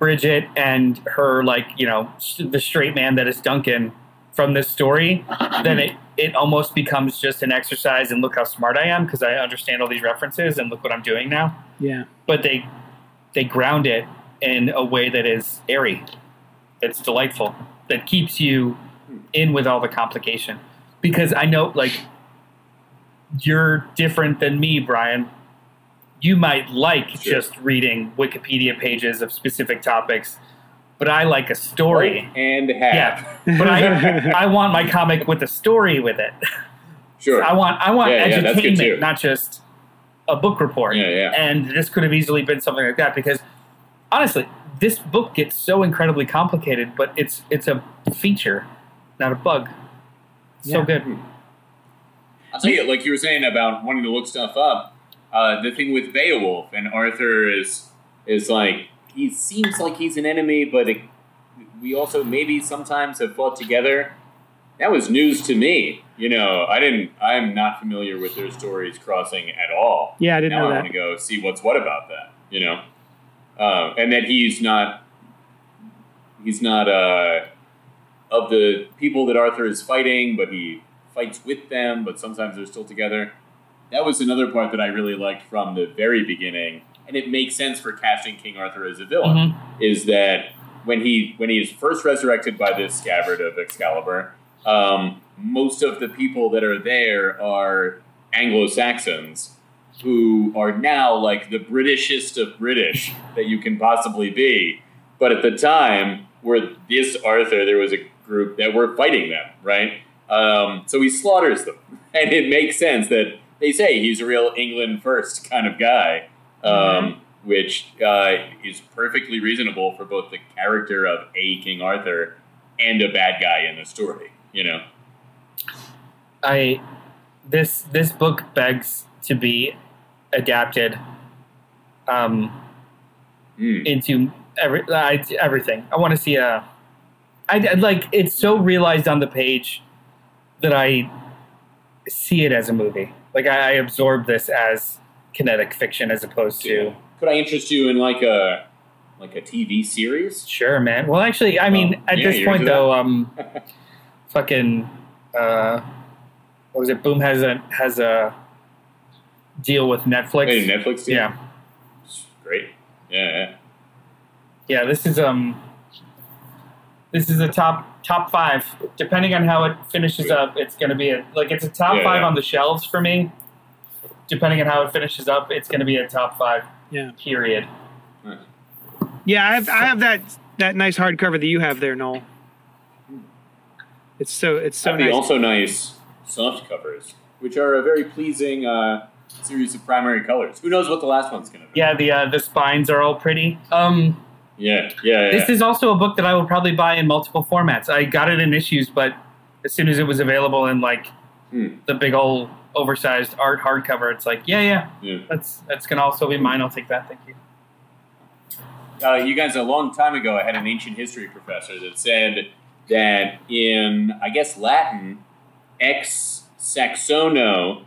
Bridgette and her like you know the straight man that is Duncan from this story, *laughs* then it it almost becomes just an exercise and look how smart I am because I understand all these references and look what I'm doing now. Yeah, But they they ground it in a way that is airy, that's delightful, that keeps you in with all the complication. Because I know like you're different than me, Brian. You might like Sure. just reading Wikipedia pages of specific topics, but I like a story. and half. Yeah, but I *laughs* I want my comic with a story with it. Sure. I want I want Yeah, yeah, entertainment, too. not just a book report. Yeah, yeah. And this could have easily been something like that because honestly, this book gets so incredibly complicated, but it's it's a feature, not a bug. So good. I'll tell you, like you were saying about wanting to look stuff up. Uh, the thing with Beowulf and Arthur is is like he seems like he's an enemy, but it, we also maybe sometimes have fought together. That was news to me. You know, I didn't. I'm not familiar with their stories crossing at all. yeah, I didn't now know I that. want to go see what's what about that. You know, uh, and that he's not. He's not uh, of the people that Arthur is fighting, but he fights with them. But sometimes they're still together. That was another part that I really liked from the very beginning, and it makes sense for casting King Arthur as a villain. Mhm. Is that when he when he is first resurrected by this scabbard of Excalibur, um, most of the people that are there are Anglo Saxons who are now like the Britishest of British that you can possibly be. But at the time, where this Arthur, there was a group that were fighting them, right? Um, so he slaughters them, *laughs* and it makes sense that they say he's a real England first kind of guy, um, which uh, is perfectly reasonable for both the character of a King Arthur and a bad guy in the story. You know, I this this book begs to be adapted um, Mm. into every I, everything. I want to see a I, I- like it's so realized on the page that I see it as a movie. Like I, I absorb this as kinetic fiction as opposed to Could I interest you in like a like a TV series? sure, man. Well, actually, I mean, Oh, at yeah, this point though, um, *laughs* fucking, uh, what was it? Boom has a has a deal with Netflix. Hey, Netflix. deal? yeah, great. Yeah, yeah. yeah. This is um, this is a top top five. Depending on how it finishes up, it's going to be a like it's a top Yeah, five yeah. on the shelves for me. Depending on how it finishes up, it's going to be a top five. Yeah. Period. Yeah, I have, I have that that nice hardcover that you have there, Noel. It's so it's so Have the nice. also nice soft covers, which are a very pleasing uh, series of primary colors. Who knows what the last one's going to be? Yeah, the uh, the spines are all pretty. Um, yeah, yeah. yeah. This is also a book that I will probably buy in multiple formats. I got it in issues, but as soon as it was available in like Hmm. the big old oversized art hardcover, it's like, yeah, yeah, Yeah. that's that's gonna also be mine. I'll take that. Thank you. Uh, you guys, a long time ago, I had an ancient history professor that said that in, I guess, Latin, ex saxono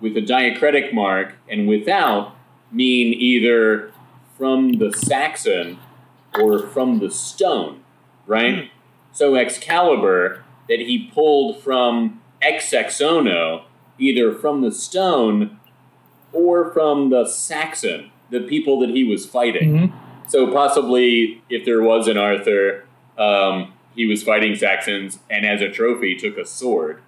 with a diacritic mark and without mean either from the Saxon or from the stone, right? So Excalibur, that he pulled from ex saxono, either from the stone or from the Saxon, the people that he was fighting. Mhm. So possibly, if there was an Arthur, um, he was fighting Saxons, and as a trophy took a sword,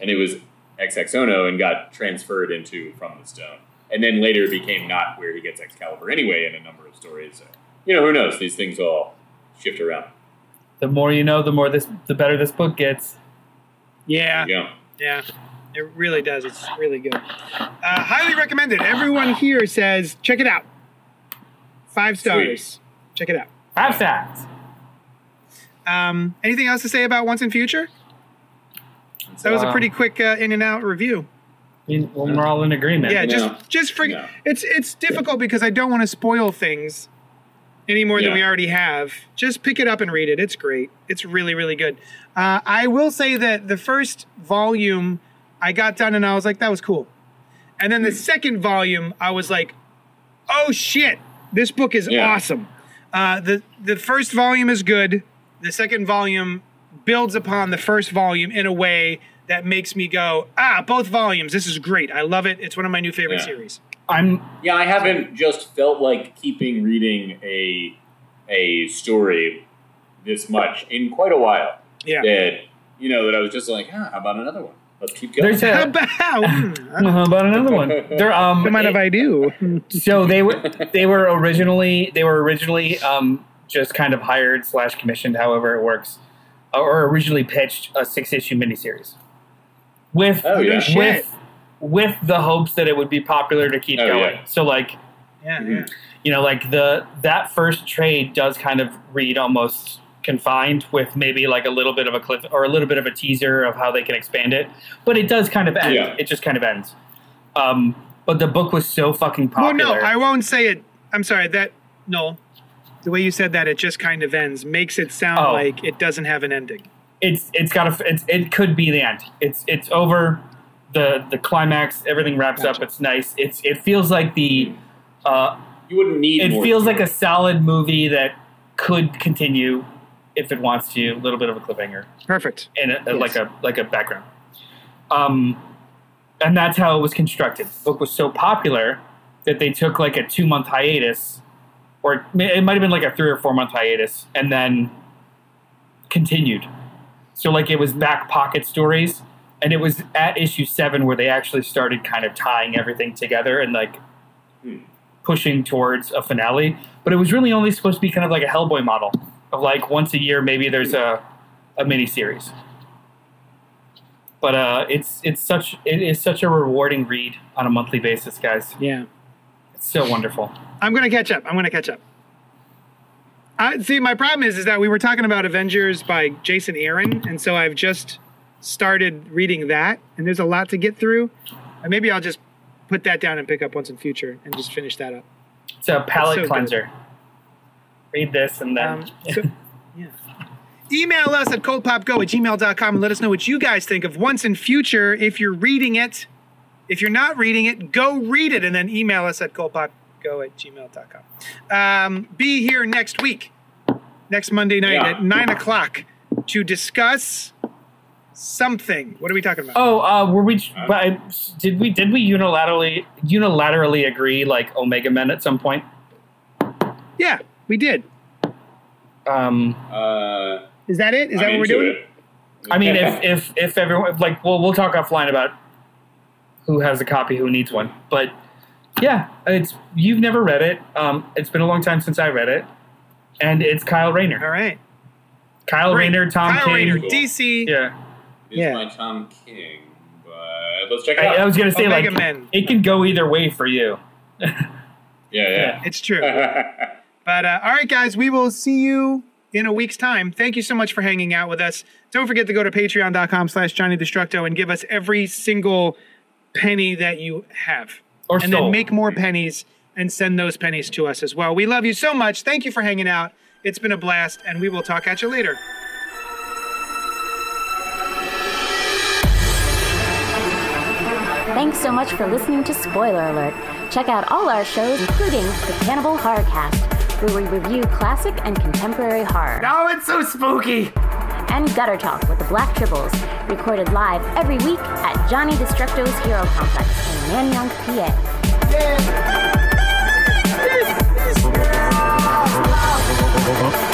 and it was ex Saxono and got transferred into From the Stone, and then later became not where he gets Excalibur anyway in a number of stories. So, you know, who knows? These things all shift around. The more you know, the more this, the better this book gets. yeah, There yeah, it really does. It's really good. Uh, highly recommended. Everyone here says check it out. Five stars. Check it out. Five stars. Um, anything else to say about Once and Future? That was a pretty quick uh, in and out review. I mean, we're all in agreement. Yeah, just just for No. it's it's difficult because I don't want to spoil things any more than we already have. Just pick it up and read it. It's great. It's really really good. Uh, I will say that the first volume I got done and I was like that was cool, and then the Hmm. second volume I was like, oh shit, this book is Yeah. awesome. Uh, the the first volume is good. The second volume builds upon the first volume in a way that makes me go, ah, both volumes. This is great. I love it. It's one of my new favorite Yeah. series. I'm Yeah, I haven't just felt like keeping reading a a story this much in quite a while. Yeah. That you know that I was just like, ah, how about another one? Let's keep going. there's How *laughs* about? Hmm, How about another one? There, um, What mind if I do? *laughs* so they were they were originally they were originally um, just kind of hired slash commissioned, however it works, or originally pitched a six issue miniseries with Oh, yeah. shit. with with the hopes that it would be popular to keep Oh, going. yeah. So like Yeah, Mhm. yeah. you know like the that first trade does kind of read almost confined with maybe like a little bit of a cliff or a little bit of a teaser of how they can expand it but it does kind of end Yeah. it just kind of ends um but the book was so fucking Well, popular no, I won't say it. I'm sorry. That no. The way you said that, it just kind of ends. Makes it sound Oh. like it doesn't have an ending. it's it's got a it's, it could be the end. It's it's over the the climax. Everything wraps Gotcha. up. It's nice. It's it feels like the uh, You wouldn't need. it more feels like a solid movie that could continue if it wants to. A little bit of a cliffhanger Perfect. and a, Yes. like a like a background. Um, and that's how it was constructed. The book was so popular that they took like a two month hiatus, or it might have been like a three or four month hiatus, and then continued. So like it was back pocket stories, and it was at issue seven where they actually started kind of tying everything together and like pushing towards a finale. But it was really only supposed to be kind of like a Hellboy model of like once a year maybe there's a a mini series. But uh, it's it's such it is such a rewarding read on a monthly basis, guys. Yeah. It's so wonderful. I'm gonna catch up. I'm gonna catch up. I see. My problem is, is that we were talking about Avengers by Jason Aaron, and so I've just started reading that, and there's a lot to get through. And maybe I'll just put that down and pick up once and future and just finish that up. It's a palate so good. cleanser. Read this and then Um, so, yeah. Email us at coldpopgo at gmail.com and let us know what you guys think of Once and Future. If you're reading it, if you're not reading it, go read it and then email us at coldpopgo at gmail.com. Um, be here next week, next Monday night Yeah. at 9 o'clock to discuss something. What are we talking about? Oh, uh, were we? but did we? Did we unilaterally unilaterally agree like Omega Men at some point? Yeah, we did. Um, Uh, Is that it? Is that I'm what we're doing? it. I mean, if *laughs* if if everyone like, well, we'll talk offline about who has a copy, who needs one. But yeah, it's you've never read it. Um, it's been a long time since I read it, and it's Kyle Rayner. All right. Kyle Great. Rayner, Tom Kyle King. Rayner, Cool. DC. Yeah, It's Yeah. my Tom King, but let's check it I, I was gonna say Omega like Men. it can go either way for you. yeah, yeah. It's true. *laughs* But uh, all right, guys, we will see you in a week's time. Thank you so much for hanging out with us. Don't forget to go to patreon.com slash Johnny Destructo and give us every single penny that you have. Or and soul. then make more pennies and send those pennies to us as well. We love you so much. Thank you for hanging out. It's been a blast, and we will talk at you later. Thanks so much for listening to Spoiler Alert. Check out all our shows, including the Cannibal Horror Cast, where we review classic and contemporary horror. Oh, it's so spooky! And Gutter Talk with the Black Tribbles, recorded live every week at Johnny Destructo's Hero Complex in Nanyang, PA. Yeah.